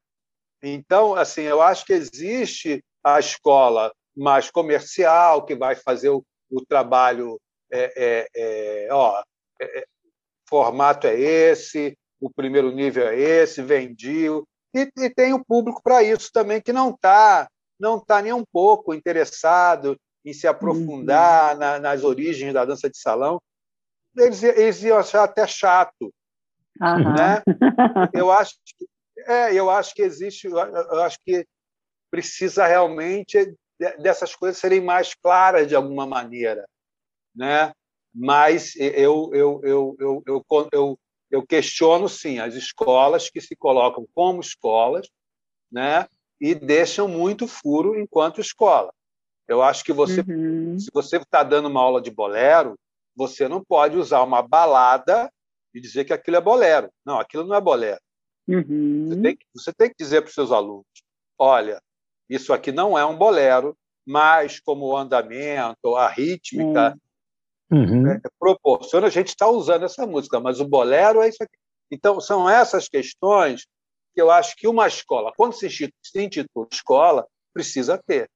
Então, assim, eu acho que existe a escola mais comercial, que vai fazer o, o trabalho, é, é, é, ó, é, é, formato é esse, o primeiro nível é esse, vendido, e, e tem o público para isso também, que não está não tá nem um pouco interessado em se aprofundar uhum. na, nas origens da dança de salão. Eles, eles iam achar até chato. Uhum. Né? Eu acho que é, eu acho que existe, eu acho que precisa realmente dessas coisas serem mais claras de alguma maneira, né? Mas eu eu, eu, eu, eu, eu, eu questiono sim as escolas que se colocam como escolas, né? E deixam muito furo enquanto escola. Eu acho que você, uhum. se você está dando uma aula de bolero, você não pode usar uma balada e dizer que aquilo é bolero. Não, aquilo não é bolero. Uhum. Você, tem que, você tem que dizer para os seus alunos: olha, isso aqui não é um bolero, mas como o andamento, a rítmica uhum. É, proporciona, a gente está usando essa música, mas o bolero é isso aqui. Então, são essas questões que eu acho que uma escola, quando se intitula escola, precisa ter.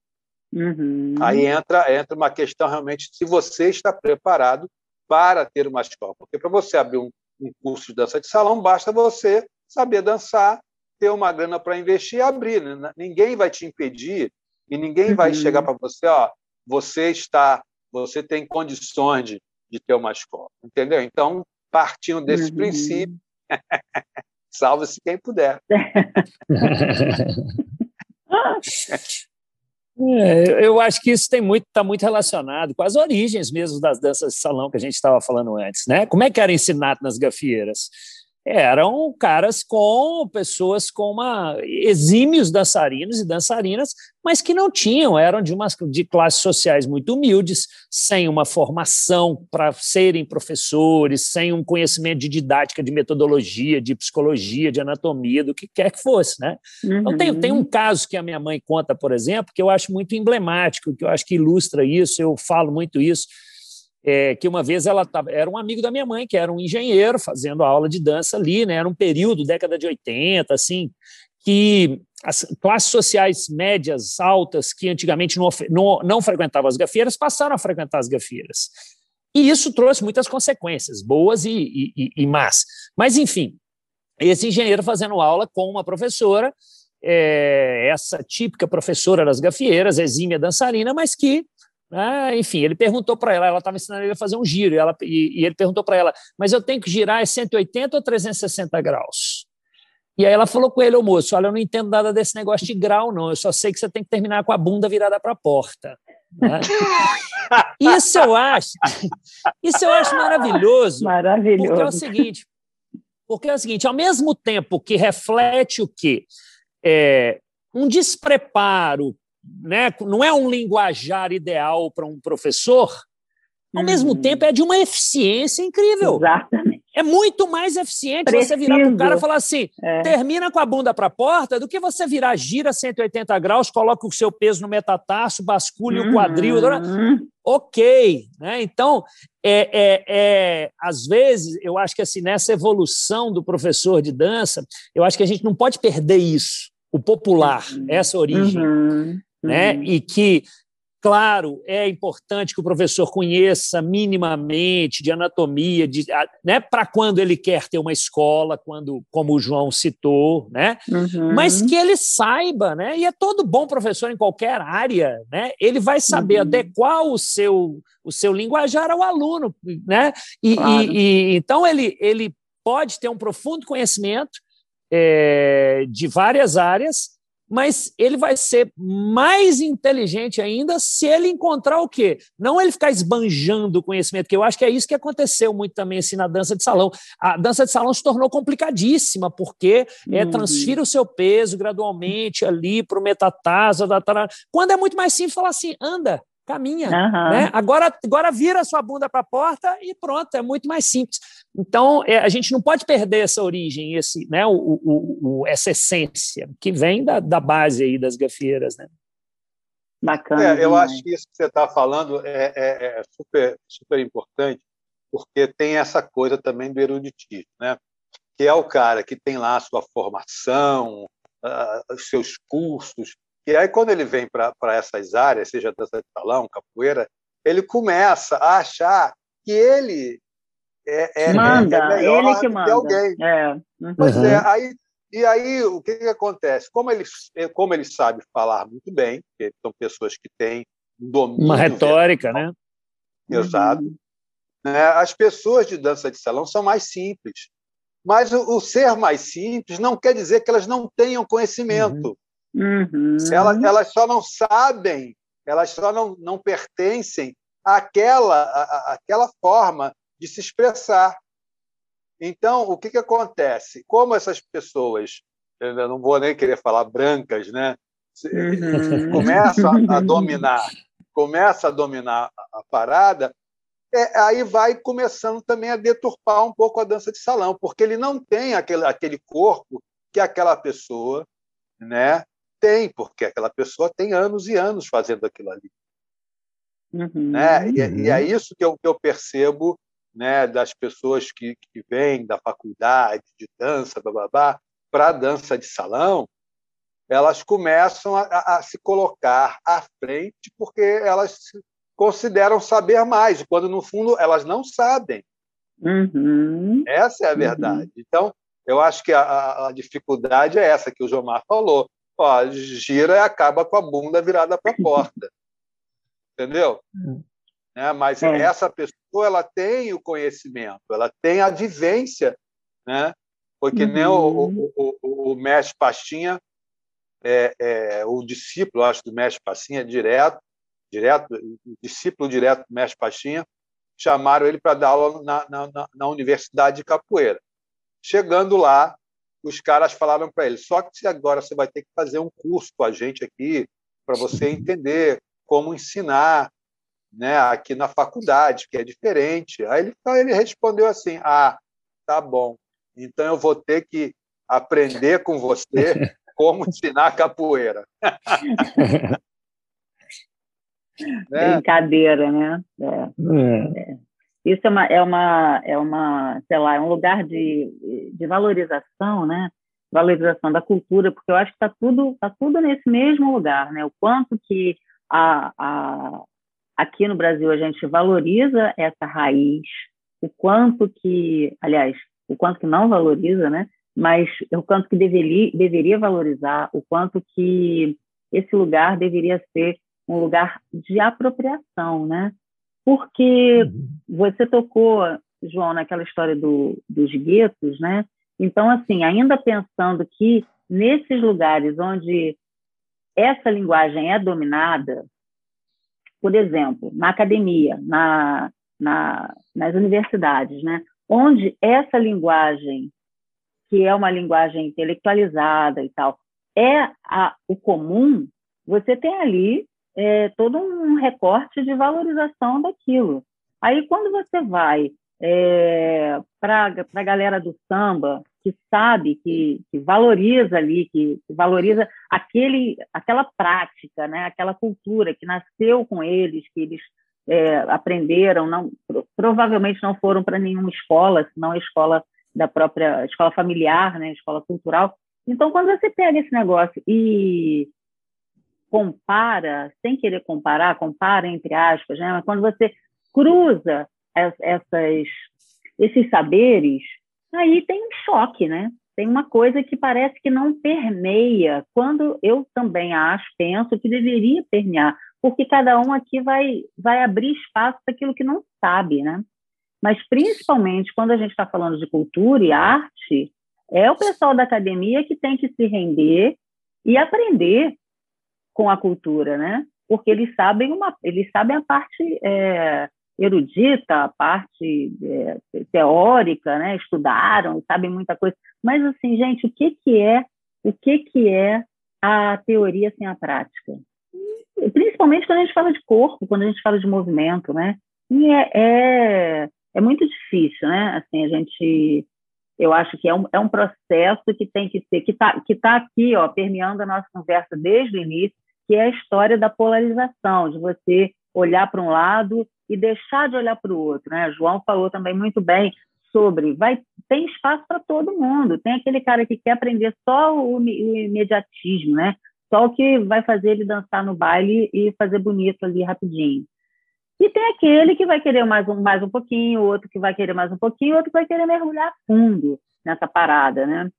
Uhum. Aí entra, entra uma questão realmente se você está preparado para ter uma escola. Porque para você abrir um, um curso de dança de salão, basta você saber dançar, ter uma grana para investir e abrir. Né? Ninguém vai te impedir e ninguém uhum. vai chegar para você, ó, você está, você tem condições de, de ter uma escola, entendeu? Então, partindo desse uhum. princípio, salve-se quem puder. É, eu acho que isso tem muito está muito relacionado com as origens mesmo das danças de salão que a gente estava falando antes, né? Como é que era ensinado nas gafieiras? Eram caras com pessoas com uma exímios dançarinos e dançarinas, mas que não tinham, eram de umas de classes sociais muito humildes, sem uma formação para serem professores, sem um conhecimento de didática, de metodologia, de psicologia, de anatomia, do que quer que fosse, né? Uhum. Então tem, tem um caso que a minha mãe conta, por exemplo, que eu acho muito emblemático, que eu acho que ilustra isso, eu falo muito isso é, que uma vez ela tava, era um amigo da minha mãe, que era um engenheiro, fazendo aula de dança ali, né? Era um período, década de 80, assim, que as classes sociais médias, altas, que antigamente não, não, não frequentavam as gafeiras, passaram a frequentar as gafeiras. E isso trouxe muitas consequências, boas e, e, e más. Mas, enfim, esse engenheiro fazendo aula com uma professora, é, essa típica professora das gafieiras, exímia dançarina, mas que ah, enfim, ele perguntou para ela, ela estava ensinando ele a fazer um giro, e, ela, e, e ele perguntou para ela, mas eu tenho que girar é 180 ou 360 graus? E aí ela falou com ele, ô moço, olha, eu não entendo nada desse negócio de grau, não, eu só sei que você tem que terminar com a bunda virada para a porta. Né? Isso eu acho, isso eu acho maravilhoso. Maravilhoso. Porque é o seguinte, porque é o seguinte, ao mesmo tempo que reflete o quê? É, um despreparo né, não é um linguajar ideal para um professor, ao uhum. mesmo tempo é de uma eficiência incrível. Exatamente. É muito mais eficiente Preciso. você virar para o cara e falar assim: é. termina com a bunda para a porta, do que você virar, gira 180 graus, coloca o seu peso no metatarso, basculhe uhum. o quadril. Ok. Né? Então, é, é, é, às vezes, eu acho que assim, nessa evolução do professor de dança, eu acho que a gente não pode perder isso, o popular, uhum. essa origem. Uhum né? Uhum. E que Claro, é importante que o professor conheça minimamente de anatomia, de, né, para quando ele quer ter uma escola, quando, como o João citou, né? Uhum. Mas que ele saiba, né? E é todo bom professor em qualquer área, né? Ele vai saber uhum. adequar o seu o seu linguajar ao aluno, né? E, claro. e, e então ele ele pode ter um profundo conhecimento é, de várias áreas mas ele vai ser mais inteligente ainda se ele encontrar o quê? Não ele ficar esbanjando o conhecimento, que eu acho que é isso que aconteceu muito também assim, na dança de salão. A dança de salão se tornou complicadíssima, porque é, uhum. transfira o seu peso gradualmente ali para o metatarso. Quando é muito mais simples falar assim, anda, caminha. Uhum. Né? Agora, agora vira a sua bunda para a porta e pronto, é muito mais simples. Então, é, a gente não pode perder essa origem, esse, né, o, o, o, essa essência que vem da, da base aí das gafieiras. Né? Bacana. É, eu acho que isso que você está falando é, é, é, super, super importante, porque tem essa coisa também do eruditismo, né? que é o cara que tem lá a sua formação, uh, os seus cursos, e aí, quando ele vem para essas áreas, seja dança de salão, capoeira, ele começa a achar que ele é, é, manda, é melhor ele que manda. que alguém. É. Uhum. Pois é, aí, e aí o que, que acontece? Como ele, como ele sabe falar muito bem, porque são pessoas que têm um domínio. Uma retórica, né? Exato. Uhum. Né? As pessoas de dança de salão são mais simples. Mas o, o, ser mais simples não quer dizer que elas não tenham conhecimento. Uhum. Uhum. Elas, elas só não sabem, elas só não, não pertencem àquela, à, àquela forma de se expressar. Então, o que, que acontece? Como essas pessoas, eu não vou nem querer falar brancas, né? Uhum. começam a, a dominar, começa a dominar a, a parada, é, aí vai começando também a deturpar um pouco a dança de salão, porque ele não tem aquele, aquele corpo que aquela pessoa né, tem, porque aquela pessoa tem anos e anos fazendo aquilo ali. Uhum, né? E, uhum. e, é isso que eu, que eu percebo né, das pessoas que, que vêm da faculdade de dança, para a dança de salão, elas começam a, a, se colocar à frente porque elas consideram saber mais, quando no fundo elas não sabem. Uhum. Essa é a verdade. Uhum. Então, eu acho que a, a, dificuldade é essa que o Jomar falou ó, gira e acaba com a bunda virada para a porta. Entendeu? É, mas é. essa pessoa ela tem o conhecimento, ela tem a vivência, né? Porque uhum. nem o, o, o, o mestre Pastinha, é, é, o discípulo, acho, do mestre Pastinha, direto, direto, o discípulo direto do mestre Pastinha, chamaram ele para dar aula na, na, na Universidade de Capoeira. Chegando lá, os caras falaram para ele: só que agora você vai ter que fazer um curso com a gente aqui para você entender como ensinar né, aqui na faculdade, que é diferente. Aí ele, ele respondeu assim: ah, tá bom, então eu vou ter que aprender com você como ensinar capoeira. né? Brincadeira, né? É. É. Isso é uma, é uma, é uma, sei lá, é um lugar de, de valorização, né? Valorização da cultura, porque eu acho que está tudo, tá tudo nesse mesmo lugar, né? O quanto que a, a, aqui no Brasil a gente valoriza essa raiz, o quanto que, aliás, o quanto que não valoriza, né? Mas o quanto que deveria, deveria valorizar, o quanto que esse lugar deveria ser um lugar de apropriação, né? Porque uhum. você tocou, João, naquela história do, dos guetos, né? Então, assim, ainda pensando que nesses lugares onde essa linguagem é dominada, por exemplo, na academia, na, na, nas universidades, né? onde essa linguagem, que é uma linguagem intelectualizada e tal, é a, o comum, você tem ali é, todo um recorte de valorização daquilo. Aí, quando você vai é, para a galera do samba, que sabe, que, que valoriza ali, que, que, valoriza aquele, aquela prática, né? aquela cultura que nasceu com eles, que eles é, aprenderam, não, provavelmente não foram para nenhuma escola, senão a escola da própria escola familiar, né? escola cultural. Então, quando você pega esse negócio e compara, sem querer comparar, compara entre aspas, né? mas quando você cruza essas, esses saberes, aí tem um choque, né? Tem uma coisa que parece que não permeia, quando eu também acho, penso que deveria permear, porque cada um aqui vai, vai abrir espaço para aquilo que não sabe, né? Mas principalmente quando a gente está falando de cultura e arte, é o pessoal da academia que tem que se render e aprender com a cultura, né? Porque eles sabem uma, eles sabem a parte é, erudita, a parte é, teórica, né? Estudaram, sabem muita coisa. Mas assim, gente, o que que é, o que que é a teoria sem a prática? Principalmente quando a gente fala de corpo, quando a gente fala de movimento, né? E é, é, é muito difícil, né? Assim, a gente eu acho que é um, é um processo que tem que ser, que está que tá aqui, ó, permeando a nossa conversa desde o início, que é a história da polarização, de você olhar para um lado e deixar de olhar para o outro. Né? João falou também muito bem sobre vai tem espaço para todo mundo. Tem aquele cara que quer aprender só o, o imediatismo, né? Só o que vai fazer ele dançar no baile e fazer bonito ali rapidinho. E tem aquele que vai querer mais um, mais um pouquinho, outro que vai querer mais um pouquinho, outro que vai querer mergulhar fundo nessa parada, né?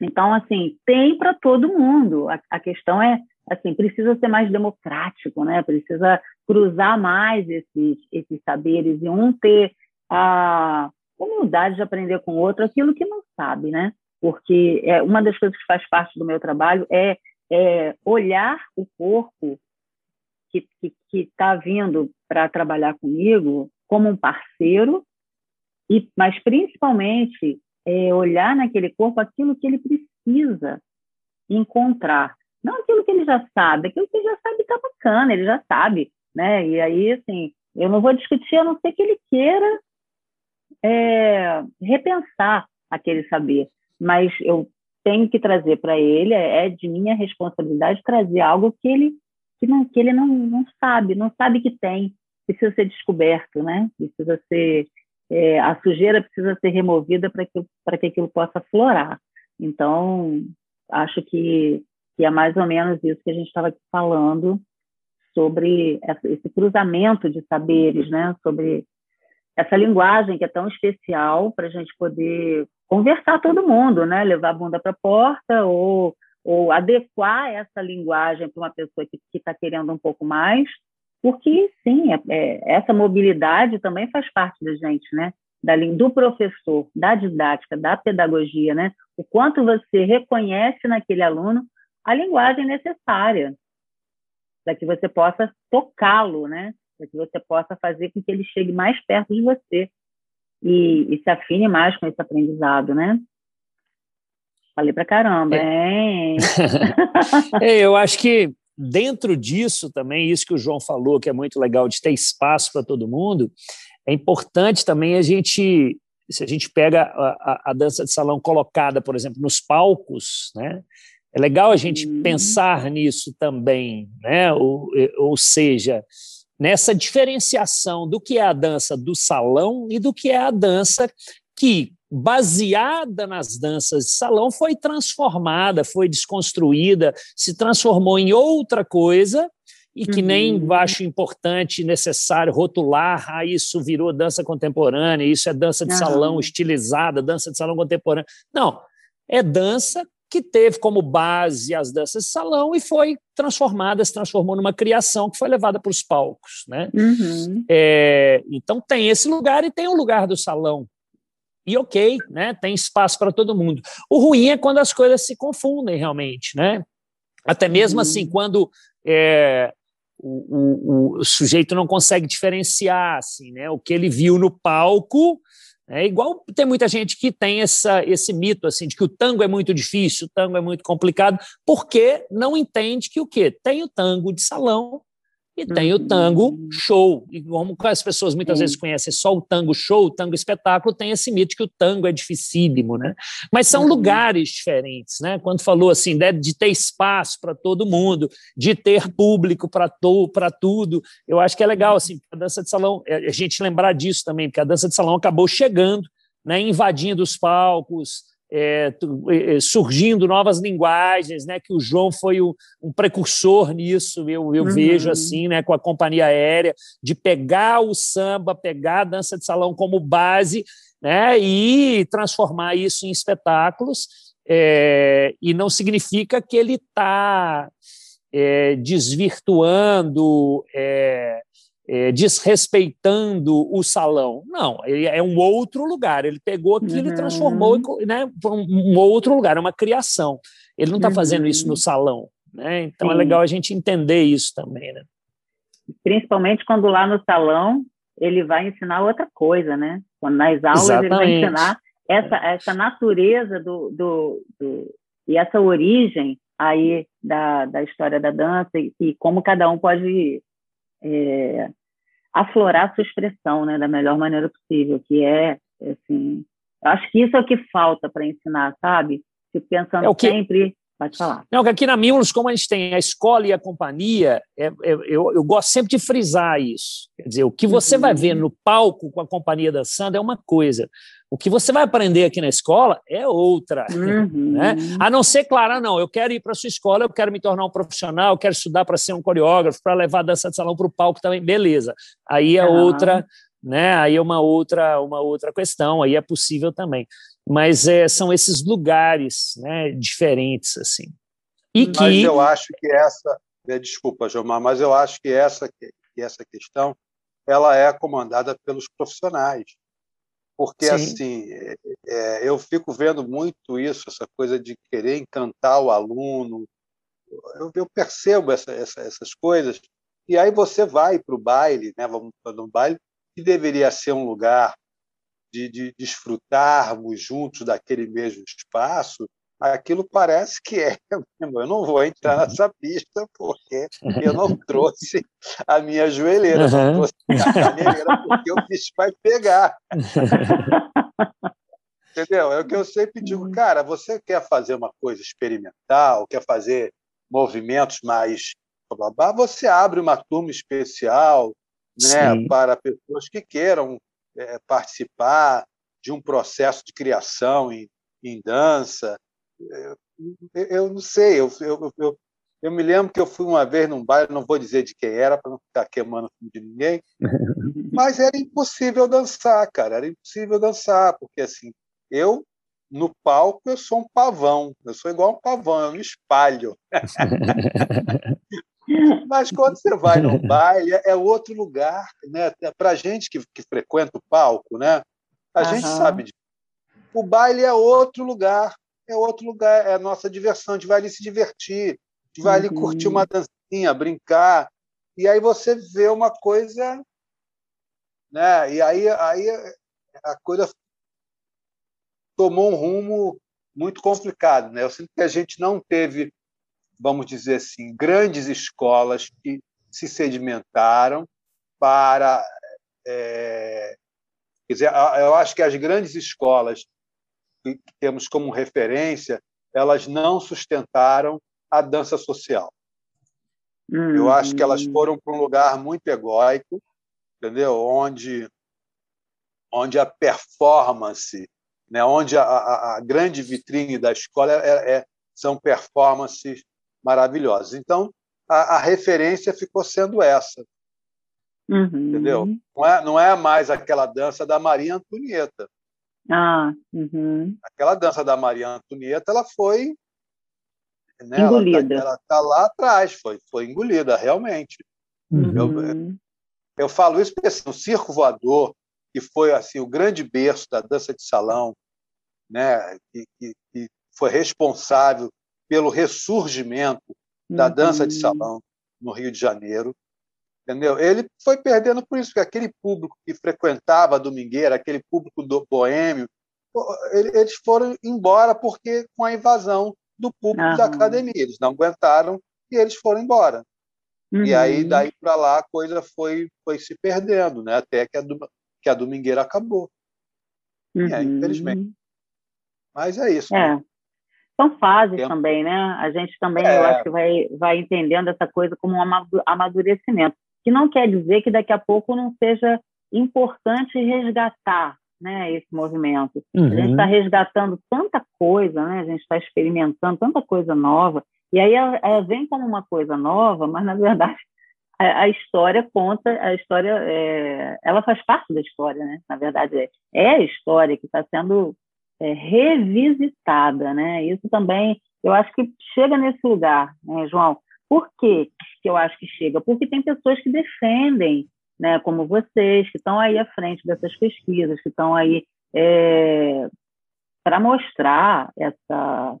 Então, assim, tem para todo mundo. A, a, questão é, assim, precisa ser mais democrático, né? Precisa cruzar mais esses, esses saberes e um ter a humildade de aprender com o outro aquilo que não sabe, né? Porque é, uma das coisas que faz parte do meu trabalho é, é olhar o corpo que está vindo para trabalhar comigo como um parceiro, e, mas principalmente é, olhar naquele corpo aquilo que ele precisa encontrar. Não aquilo que ele já sabe, aquilo que ele já sabe está bacana, ele já sabe, né? E aí, assim, eu não vou discutir a não ser que ele queira é, repensar aquele saber, mas eu tenho que trazer para ele, é de minha responsabilidade trazer algo que ele que, não, que ele não, não sabe, não sabe que tem, precisa ser descoberto, né? Precisa ser é, a sujeira precisa ser removida para que para que aquilo possa florar. Então acho que que é mais ou menos isso que a gente estava falando sobre esse cruzamento de saberes, né? Sobre essa linguagem que é tão especial para a gente poder conversar todo mundo, né? Levar a bunda para a porta ou ou adequar essa linguagem para uma pessoa que está querendo um pouco mais, porque sim, é, é, essa mobilidade também faz parte da gente, né? Da, do professor, da didática, da pedagogia, né? O quanto você reconhece naquele aluno a linguagem necessária para que você possa tocá-lo, né? Para que você possa fazer com que ele chegue mais perto de você e, e se afine mais com esse aprendizado, né? Falei pra caramba, é. hein? é, eu acho que dentro disso também, isso que o João falou, que é muito legal de ter espaço para todo mundo, é importante também a gente, se a gente pega a, a, a, dança de salão colocada, por exemplo, nos palcos, né? É legal a gente hum. pensar nisso também, né? Ou, ou seja, nessa diferenciação do que é a dança do salão e do que é a dança que baseada nas danças de salão, foi transformada, foi desconstruída, se transformou em outra coisa e que uhum. nem acho importante, necessário rotular, ah, isso virou dança contemporânea, isso é dança de uhum. salão estilizada, dança de salão contemporânea. Não, é dança que teve como base as danças de salão e foi transformada, se transformou numa criação que foi levada para os palcos. Né? Uhum. É, então tem esse lugar e tem o lugar do salão e ok, né? Tem espaço para todo mundo. O ruim é quando as coisas se confundem realmente, né? Até mesmo uhum. assim, quando é, o, o, o, sujeito não consegue diferenciar assim, né? O que ele viu no palco é igual tem muita gente que tem essa, esse mito assim de que o tango é muito difícil, o tango é muito complicado, porque não entende que o quê? Tem o tango de salão e tem o tango uhum. show. E como as pessoas muitas vezes conhecem só o tango show, o tango espetáculo, tem esse mito que o tango é dificílimo, né? Mas são uhum. lugares diferentes, né? Quando falou assim, de, de ter espaço para todo mundo, de ter público para tudo, eu acho que é legal, assim, a dança de salão, é, a gente lembrar disso também, porque a dança de salão acabou chegando, né, invadindo os palcos, é, surgindo novas linguagens, né? Que o João foi o, um precursor nisso, eu, eu uhum. vejo assim, né? Com a companhia aérea, de pegar o samba, pegar a dança de salão como base, né? E transformar isso em espetáculos. É, e não significa que ele está é, desvirtuando é, desrespeitando o salão. Não, ele é um outro lugar. Ele pegou aquilo uhum. e transformou né, para um outro lugar, é uma criação. Ele não está uhum. fazendo isso no salão. Né? Então é Sim. é legal a gente entender isso também. Né? Principalmente quando lá no salão ele vai ensinar outra coisa, né? Quando nas aulas Exatamente. ele vai ensinar essa, essa natureza do, do, do, e essa origem aí da, da história da dança e, e como cada um pode é, aflorar sua expressão né, da melhor maneira possível, que é, assim, acho que isso é o que falta para ensinar, sabe? Fico pensando é que... sempre Pode falar. Não, que aqui na Mimos, como a gente tem a escola e a companhia, é, é, eu, eu, gosto sempre de frisar isso. Quer dizer, o que você uhum. vai ver no palco com a companhia dançando é uma coisa. O que você vai aprender aqui na escola é outra. Uhum. Né? A não ser, claro, ah, não, eu quero ir para a sua escola, eu quero me tornar um profissional, eu quero estudar para ser um coreógrafo, para levar a dança de salão para o palco também, beleza. Aí é uhum. outra, né? Aí é uma outra, uma outra questão, aí é possível também mas é, são esses lugares né, diferentes assim. E mas que... eu acho que essa, é, desculpa, Jomar, mas eu acho que essa, que essa questão ela é comandada pelos profissionais, porque Sim. assim é, é, eu fico vendo muito isso, essa coisa de querer encantar o aluno, eu, eu percebo essa, essa, essas coisas e aí você vai para o baile, né? Vamos para um baile que deveria ser um lugar de, de desfrutarmos juntos daquele mesmo espaço, aquilo parece que é. Eu não vou entrar nessa pista porque eu não trouxe a minha joelheira, uhum. trouxe a caneleira porque o bicho vai pegar. Entendeu? É o que eu sempre digo, cara, você quer fazer uma coisa experimental, quer fazer movimentos mais blá, blá, você abre uma turma especial né, para pessoas que queiram é, participar de um processo de criação em, em dança. Eu, eu, não sei, eu, eu, eu, eu, me lembro que eu fui uma vez num baile, não vou dizer de quem era, para não ficar queimando de ninguém, mas era impossível dançar, cara, era impossível dançar, porque assim, eu no palco eu sou um pavão, eu sou igual um pavão, eu me espalho. Mas quando você vai no baile, é outro lugar, né? Para a gente que, que frequenta o palco, né? A uhum. gente sabe disso. O baile é outro lugar, é outro lugar, é a nossa diversão. A gente vai ali se divertir, a gente vai uhum. ali curtir uma dancinha, brincar. E aí você vê uma coisa, né? E aí, aí a coisa tomou um rumo muito complicado, né? Eu sinto que a gente não teve vamos dizer assim, grandes escolas que se sedimentaram para. É, quer dizer, eu acho que as grandes escolas que temos como referência, elas não sustentaram a dança social. Uhum. Eu acho que elas foram para um lugar muito egóico, entendeu? Onde, onde a performance, né? onde a, a, a grande vitrine da escola é, é, são performances maravilhosas. Então, a, a referência ficou sendo essa. Uhum. Entendeu? Não é, não é mais aquela dança da Maria Antonieta. Ah, uhum. Aquela dança da Maria Antonieta, ela foi. Né, engolida. Ela está tá lá atrás, foi, foi engolida, realmente. Uhum. Eu, eu falo isso porque assim, o Circo Voador, que foi assim o grande berço da dança de salão, né, que, que, que foi responsável pelo ressurgimento da dança de uhum. salão no Rio de Janeiro. Entendeu? Ele foi perdendo por isso, porque aquele público que frequentava a Domingueira, aquele público do boêmio, eles foram embora porque com a invasão do público uhum. da academia. Eles não aguentaram e eles foram embora. Uhum. E aí, daí para lá, a coisa foi, foi se perdendo, né? até que a, que a Domingueira acabou. Uhum. É, infelizmente. Mas é isso. É. Né? São fases Tempo. também, né? A gente também, é. eu acho que vai, vai entendendo essa coisa como um amadurecimento, que não quer dizer que daqui a pouco não seja importante resgatar né, esse movimento. Uhum. A gente está uhum. resgatando tanta coisa, né? A gente está experimentando tanta coisa nova. E aí ela, ela, vem como uma coisa nova, mas na verdade a, a história conta, a história, é, ela faz parte da história, né? Na verdade é, é a história que está sendo é, revisitada, né? Isso também, eu acho que chega nesse lugar, né, João? Por que eu acho que chega? Porque tem pessoas que defendem né, como vocês, que estão aí à frente dessas pesquisas, que estão aí é, para mostrar essa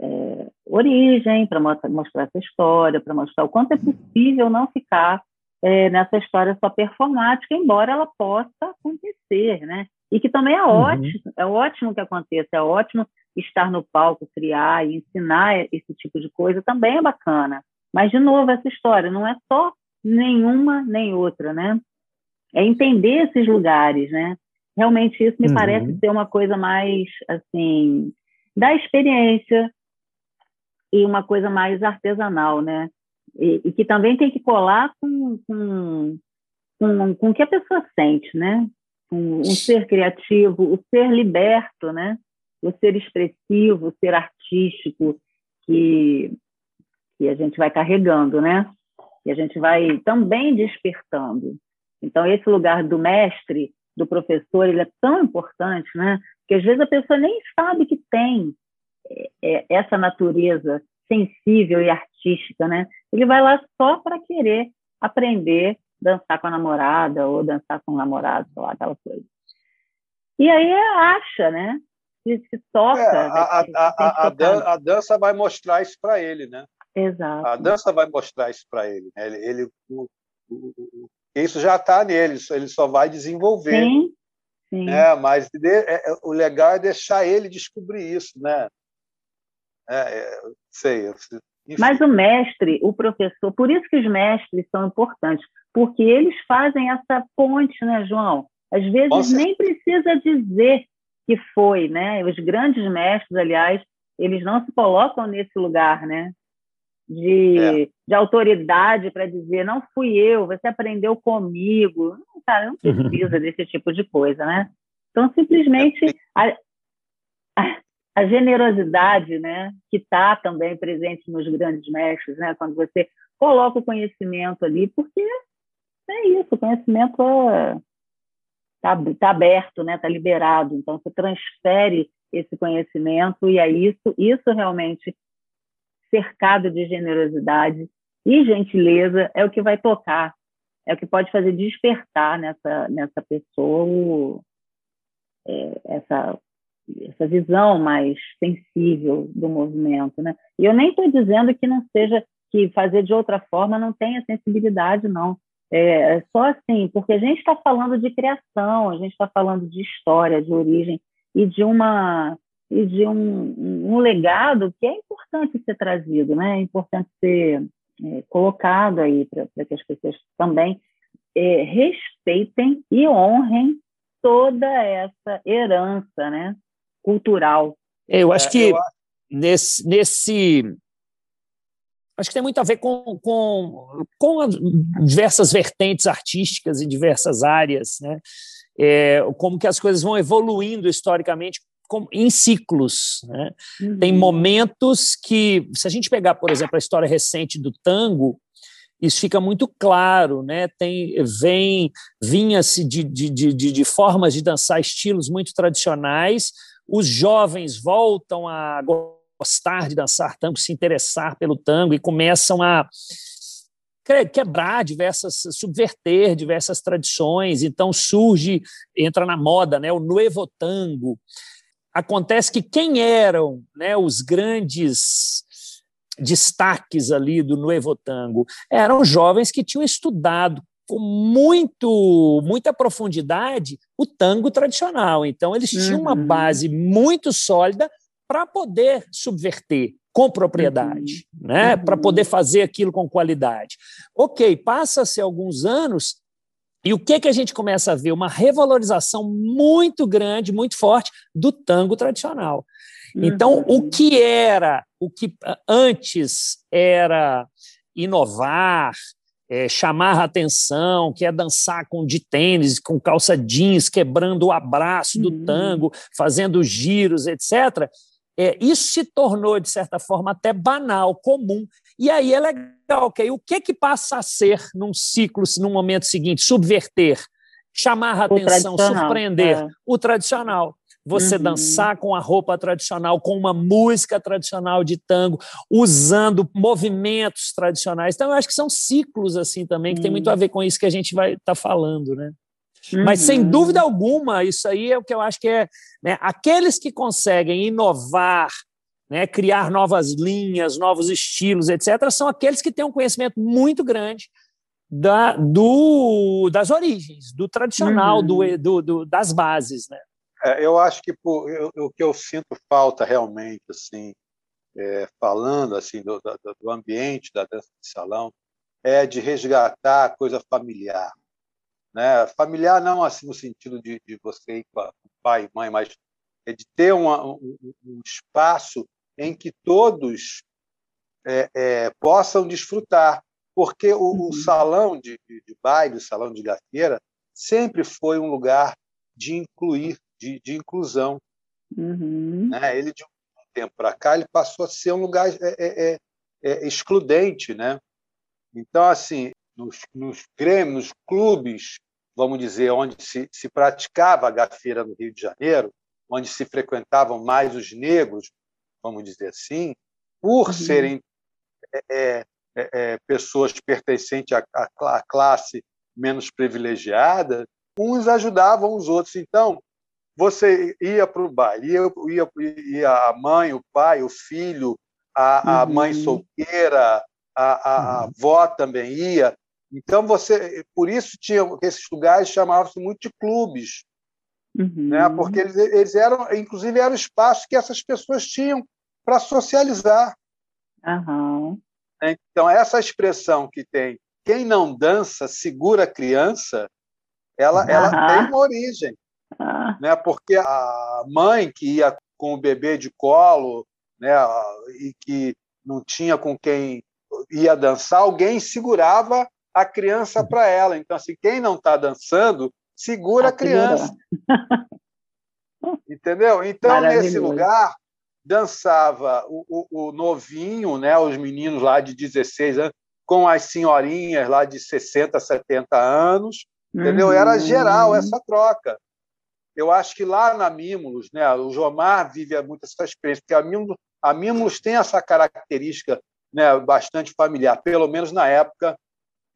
é, origem, para mostrar essa história, para mostrar o quanto é possível não ficar é, nessa história só performática, embora ela possa acontecer, né? E que também é uhum. ótimo, é ótimo que aconteça, é ótimo estar no palco, criar e ensinar esse tipo de coisa, também é bacana. Mas, de novo, essa história não é só nenhuma nem outra, né? É entender esses lugares, né? Realmente isso me uhum. parece ser uma coisa mais, assim, da experiência e uma coisa mais artesanal, né? E, e que também tem que colar com, com, com, com o que a pessoa sente, né? Um, um ser criativo, o ser liberto, né? O ser expressivo, o ser artístico que, que a gente vai carregando, né? e a gente vai também despertando. Então, esse lugar do mestre, do professor, ele é tão importante, né? Que às vezes a pessoa nem sabe que tem é, é, essa natureza sensível e artística, né? Ele vai lá só para querer aprender dançar com a namorada ou dançar com o namorado, sei lá, aquela coisa. E aí acha, né? Se, se toca. É, a, a, a, a, dança vai mostrar isso para ele, né? Exato. A dança vai mostrar isso para ele. Né? Ele, ele o, o, isso já está nele, ele só vai desenvolver. Sim, sim. Né? Mas de, é, é, o legal é deixar ele descobrir isso, né? É, é sei. Enfim. Mas o mestre, o professor, por isso que os mestres são importantes, porque eles fazem essa ponte, né, João? Às vezes nem precisa dizer que foi, né? Os grandes mestres, aliás, eles não se colocam nesse lugar, né? De, é. de autoridade para dizer não fui eu, você aprendeu comigo. Não, cara, não precisa desse tipo de coisa, né? Então, simplesmente é. a, a, a generosidade, né, que está também presente nos grandes mestres, né, quando você coloca o conhecimento ali, porque é isso, o conhecimento está tá aberto, né, está liberado, então você transfere esse conhecimento e aí isso, isso realmente cercado de generosidade e gentileza é o que vai tocar, é o que pode fazer despertar nessa, nessa pessoa é, essa, essa visão mais sensível do movimento. Né? E eu nem estou dizendo que não seja, que fazer de outra forma não tenha sensibilidade, não. É, é só assim, porque a gente está falando de criação, a gente está falando de história, de origem e de uma e de um, um legado que é importante ser trazido, né? É importante ser é, colocado aí para que as pessoas também é, respeitem e honrem toda essa herança, né? Cultural. Eu acho é, que eu nesse, nesse acho que tem muito a ver com, com, com diversas vertentes artísticas em diversas áreas, né? É, como que as coisas vão evoluindo historicamente em ciclos. Né? Uhum. Tem momentos que, se a gente pegar, por exemplo, a história recente do tango, isso fica muito claro, né? Tem, vem, vinha-se de, de, de, de, formas de dançar estilos muito tradicionais, os jovens voltam a gostar de dançar tango, se interessar pelo tango e começam a quebrar diversas, subverter diversas tradições. Então surge, entra na moda, né, o novo tango, acontece que quem eram né, os grandes destaques ali do Nuevo Tango eram jovens que tinham estudado com muito muita profundidade o tango tradicional. Então eles tinham uhum. uma base muito sólida para poder subverter com propriedade, uhum. né? Uhum. Para poder fazer aquilo com qualidade. OK, passa-se alguns anos e o que, que a gente começa a ver? Uma revalorização muito grande, muito forte do tango tradicional. Então, uhum. o que era, o que antes era inovar, é, chamar a atenção, que é dançar com de tênis, com calça jeans, quebrando o abraço do uhum. tango, fazendo giros, etc. É, isso se tornou, de certa forma, até banal, comum. E aí é legal, ok? O que que passa a ser num ciclo, num momento seguinte? Subverter, chamar a atenção, surpreender. É. O tradicional você uhum. dançar com a roupa tradicional, com uma música tradicional de tango, usando movimentos tradicionais. Então, eu acho que são ciclos assim também, que uhum. tem muito a ver com isso que a gente vai estar tá falando, né? Uhum. Mas, sem uhum. dúvida alguma, isso aí é o que eu acho que é. Né, aqueles que conseguem inovar, né, criar novas linhas, novos estilos, etc., são aqueles que têm um conhecimento muito grande da, do, das origens, do tradicional, uhum. do, do, das bases. Né? É, eu acho que por, eu, o que eu sinto falta realmente, assim, é, falando assim do, do, ambiente da dança de salão, é de resgatar a coisa familiar. Né? Familiar não assim no sentido de, de você ir com pai e mãe, mas é de ter uma, um, um, espaço em que todos é, é, possam desfrutar. Porque o, uhum. o salão de, de, baile, o salão de gafieira, sempre foi um lugar de incluir de, de inclusão. Uhum. Né? Ele, de um tempo para cá, ele passou a ser um lugar é, é, é, é excludente. Né? Então, assim, nos, nos grêmios, nos clubes, vamos dizer, onde se, se praticava a gafeira no Rio de Janeiro, onde se frequentavam mais os negros, vamos dizer assim, por uhum. serem é, é, pessoas pertencentes à, à, classe menos privilegiada, uns ajudavam os outros. Então, você ia para o baile, ia, ia, ia, a mãe, o pai, o filho, a, a uhum. mãe solteira, a, a, uhum. avó também ia. Então você, por isso tinha esses lugares chamavam-se muito de clubes, uhum. né? Porque eles, eles eram, inclusive, eram espaços que essas pessoas tinham para socializar. Uhum. Então essa expressão que tem quem não dança segura a criança, ela, ela tem uma origem. Ah. Né? Porque a mãe que ia com o bebê de colo né? e que não tinha com quem ia dançar, alguém segurava a criança para ela. Então, assim, quem não está dançando, segura a criança. Entendeu? Então, nesse lugar, dançava o, o, o, novinho, né, os meninos lá de 16 anos, com as senhorinhas lá de 60, 70 anos. Entendeu? Uhum. Era geral essa troca. Eu acho que lá na Mimulus, né, o Jomar vive muito essa experiência, porque a Mimulus, a Mimulus tem essa característica né, bastante familiar, pelo menos na época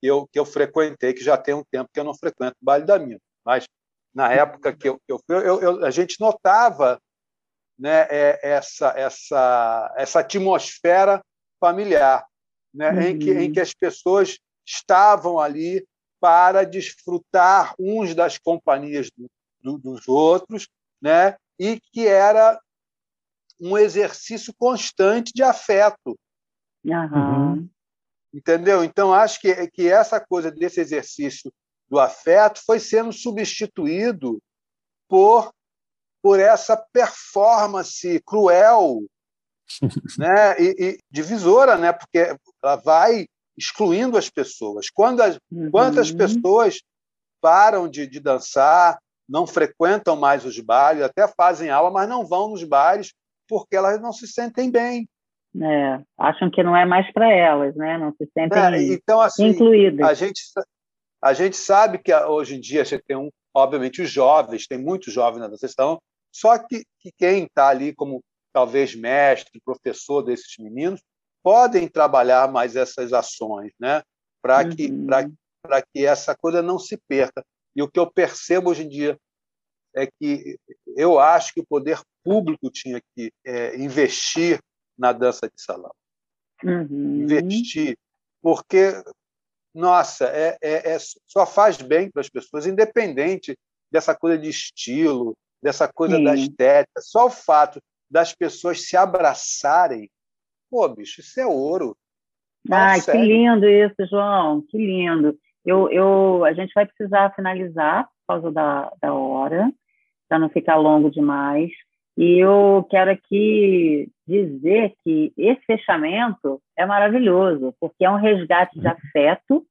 que eu, que eu frequentei, que já tem um tempo que eu não frequento o baile da Mimulus. Mas na época que eu, eu, eu, eu a gente notava né, é, essa, essa, essa atmosfera familiar, né, uhum. em, que, em que as pessoas estavam ali para desfrutar uns das companhias do, do, dos outros, né? e que era um exercício constante de afeto. Uhum. Entendeu? Então, acho que, que essa coisa desse exercício do afeto foi sendo substituído por, por essa performance cruel né? e, e divisora, né? porque ela vai excluindo as pessoas. Quando as, uhum. Quantas pessoas param de, de dançar, não frequentam mais os bares, até fazem aula, mas não vão nos bares porque elas não se sentem bem. É, acham que não é mais para elas, né? Não se sentem é, então, assim, incluídas. A gente, a gente sabe que hoje em dia você tem um, obviamente, os jovens, tem muitos jovens na sessão, só que, que quem está ali como talvez mestre, professor desses meninos, podem trabalhar mais essas ações, né? Para uhum. que, que essa coisa não se perca. E o que eu percebo hoje em dia é que eu acho que o poder público tinha que é, investir na dança de salão. Uhum. Investir, porque, nossa, é, é, é só faz bem para as pessoas, independente dessa coisa de estilo, dessa coisa Sim. da estética. Só o fato das pessoas se abraçarem, pô, bicho, isso é ouro. Ai, que lindo isso, João, que lindo. Eu, eu, a gente vai precisar finalizar por causa da, da hora, para não ficar longo demais. E eu quero aqui dizer que esse fechamento é maravilhoso, porque é um resgate de afeto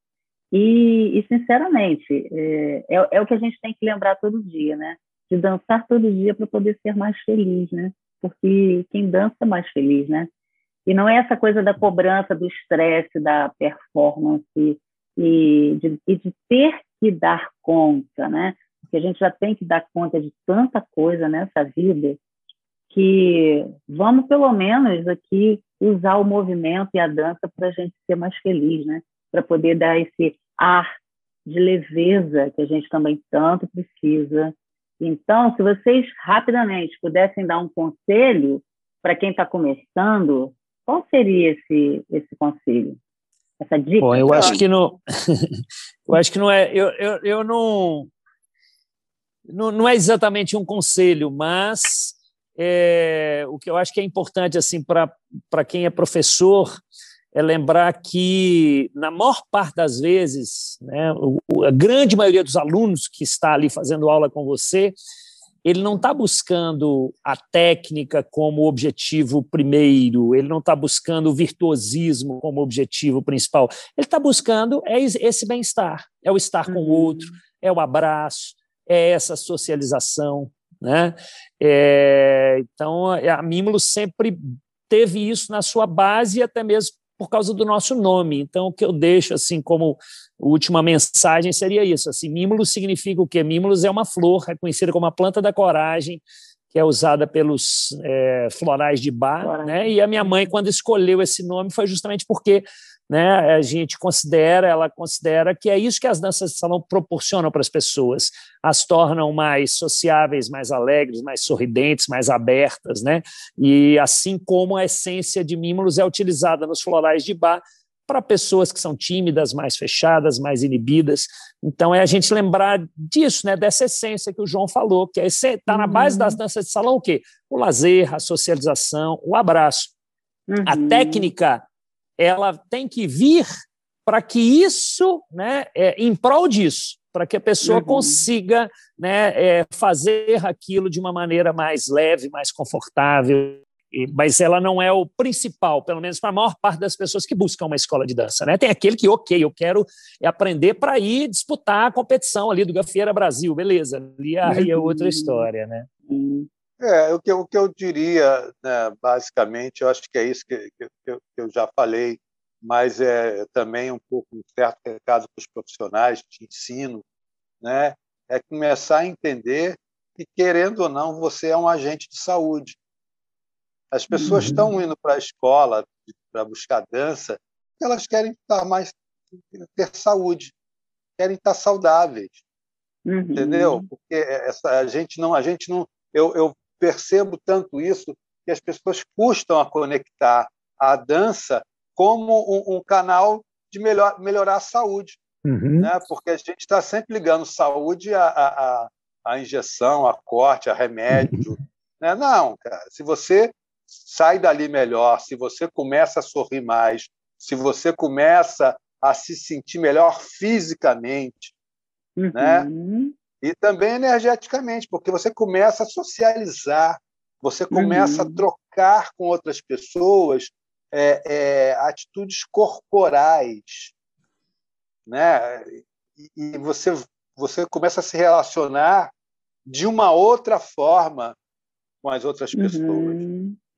E, e sinceramente, é, é, é, o que a gente tem que lembrar todo dia, né? De dançar todo dia para poder ser mais feliz, né? Porque quem dança é mais feliz, né? E não é essa coisa da cobrança, do estresse, da performance e de, e de ter que dar conta, né? Porque a gente já tem que dar conta de tanta coisa nessa vida que vamos pelo menos aqui usar o movimento e a dança para a gente ser mais feliz, né? Para poder dar esse ar de leveza que a gente também tanto precisa. Então, se vocês rapidamente pudessem dar um conselho para quem está começando, qual seria esse, esse conselho? Essa dica? Bom, eu acho que não. eu acho que não é. Eu, eu, eu não, não. Não é exatamente um conselho, mas é, o que eu acho que é importante assim para quem é professor é lembrar que, na maior parte das vezes, né, a grande maioria dos alunos que está ali fazendo aula com você, ele não está buscando a técnica como objetivo primeiro, ele não está buscando o virtuosismo como objetivo principal. Ele está buscando é esse bem-estar, é o estar com o outro, é o abraço, é essa socialização. Né? É, então, a Mímulo sempre teve isso na sua base, até mesmo por causa do nosso nome. Então, o que eu deixo assim como última mensagem seria isso. Assim, Mímulos significa o quê? Mímulos é uma flor reconhecida como a planta da coragem, que é usada pelos é, florais de bar, né? E a minha mãe, quando escolheu esse nome, foi justamente porque né, a gente considera, ela considera que é isso que as danças de salão proporcionam para as pessoas, as tornam mais sociáveis, mais alegres, mais sorridentes, mais abertas, né? E assim como a essência de mímulos é utilizada nos florais de bar para pessoas que são tímidas, mais fechadas, mais inibidas. Então é a gente lembrar disso, né, dessa essência que o João falou, que está na base das uhum. danças de salão o quê? O lazer, a socialização, o abraço. Uhum. A técnica ela tem que vir para que isso, né, é, em prol disso, para que a pessoa uhum. consiga né, é, fazer aquilo de uma maneira mais leve, mais confortável. Mas ela não é o principal, pelo menos para a maior parte das pessoas que buscam uma escola de dança. Né? Tem aquele que, ok, eu quero aprender para ir disputar a competição ali do Gafieira Brasil, beleza. Ali aí é outra história. Né? Uhum. É, o que, eu, o que eu diria, né, basicamente, eu acho que é isso que, que, que eu já falei, mas é também um pouco um certo recado para os profissionais de ensino, né, é começar a entender que, querendo ou não, você é um agente de saúde. As pessoas uhum. estão indo para a escola para buscar dança, elas querem estar mais ter saúde, querem estar saudáveis, uhum. entendeu? Porque essa, a gente não, a gente não, eu, eu percebo tanto isso que as pessoas custam a conectar a dança como um, um canal de melhor, melhorar a saúde. Uhum. Né? Porque a gente está sempre ligando saúde à, à, à, injeção, a corte, a remédio. Uhum. Né? Não, cara, se você sai dali melhor, se você começa a sorrir mais, se você começa a se sentir melhor fisicamente, né? uhum. né? E também energeticamente, porque você começa a socializar, você começa uhum. a trocar com outras pessoas é, é, atitudes corporais, né? E, e você você começa a se relacionar de uma outra forma com as outras uhum. pessoas.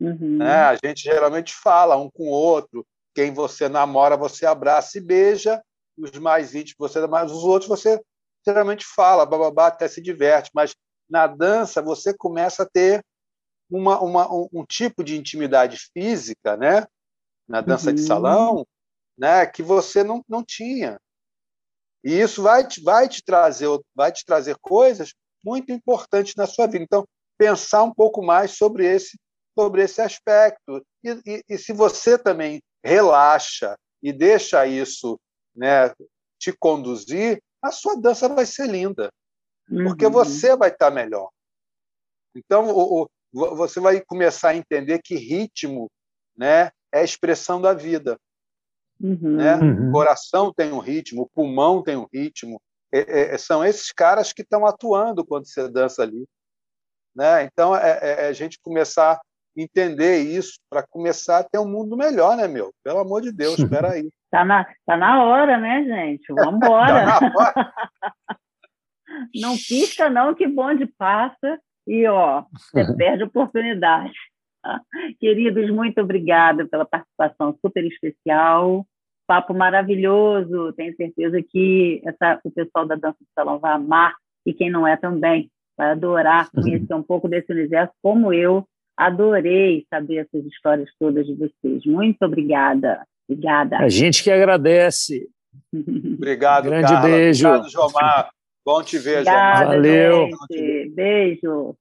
Uhum. Né? A gente geralmente fala um com o outro. Quem você namora, você abraça e beija. Os mais íntimos, você mas os outros você geralmente fala, bababá, até se diverte, mas na dança você começa a ter uma, uma um, um, tipo de intimidade física, né? Na dança uhum. de salão, né? Que você não, não tinha. E isso vai te, vai te trazer vai te trazer coisas muito importantes na sua vida. Então pensar um pouco mais sobre esse sobre esse aspecto e, e, e se você também relaxa e deixa isso né, te conduzir, a sua dança vai ser linda, uhum. porque você vai estar melhor. Então, o, o, você vai começar a entender que ritmo né, é a expressão da vida. Uhum. Né? Uhum. O coração tem um ritmo, o pulmão tem um ritmo. É, é, são esses caras que estão atuando quando você dança ali. Né? Então, é, é, é a gente começar entender isso para começar a ter um mundo melhor, né, meu? Pelo amor de Deus, espera aí. Tá na, tá na hora, né, gente? Vamos embora. tá não pisca não, que bonde passa e, ó, você perde a oportunidade. Queridos, muito obrigada pela participação super especial. Papo maravilhoso. Tenho certeza que essa, o pessoal da Dança do Salão vai amar e quem não é também vai adorar conhecer um pouco desse universo, como eu adorei saber essas histórias todas de vocês. Muito obrigada. Obrigada. A gente que agradece. Obrigado, Grande Carla. beijo. Obrigado, Jomar. Bom te ver, Obrigada, Jomar. Valeu. Gente. Beijo.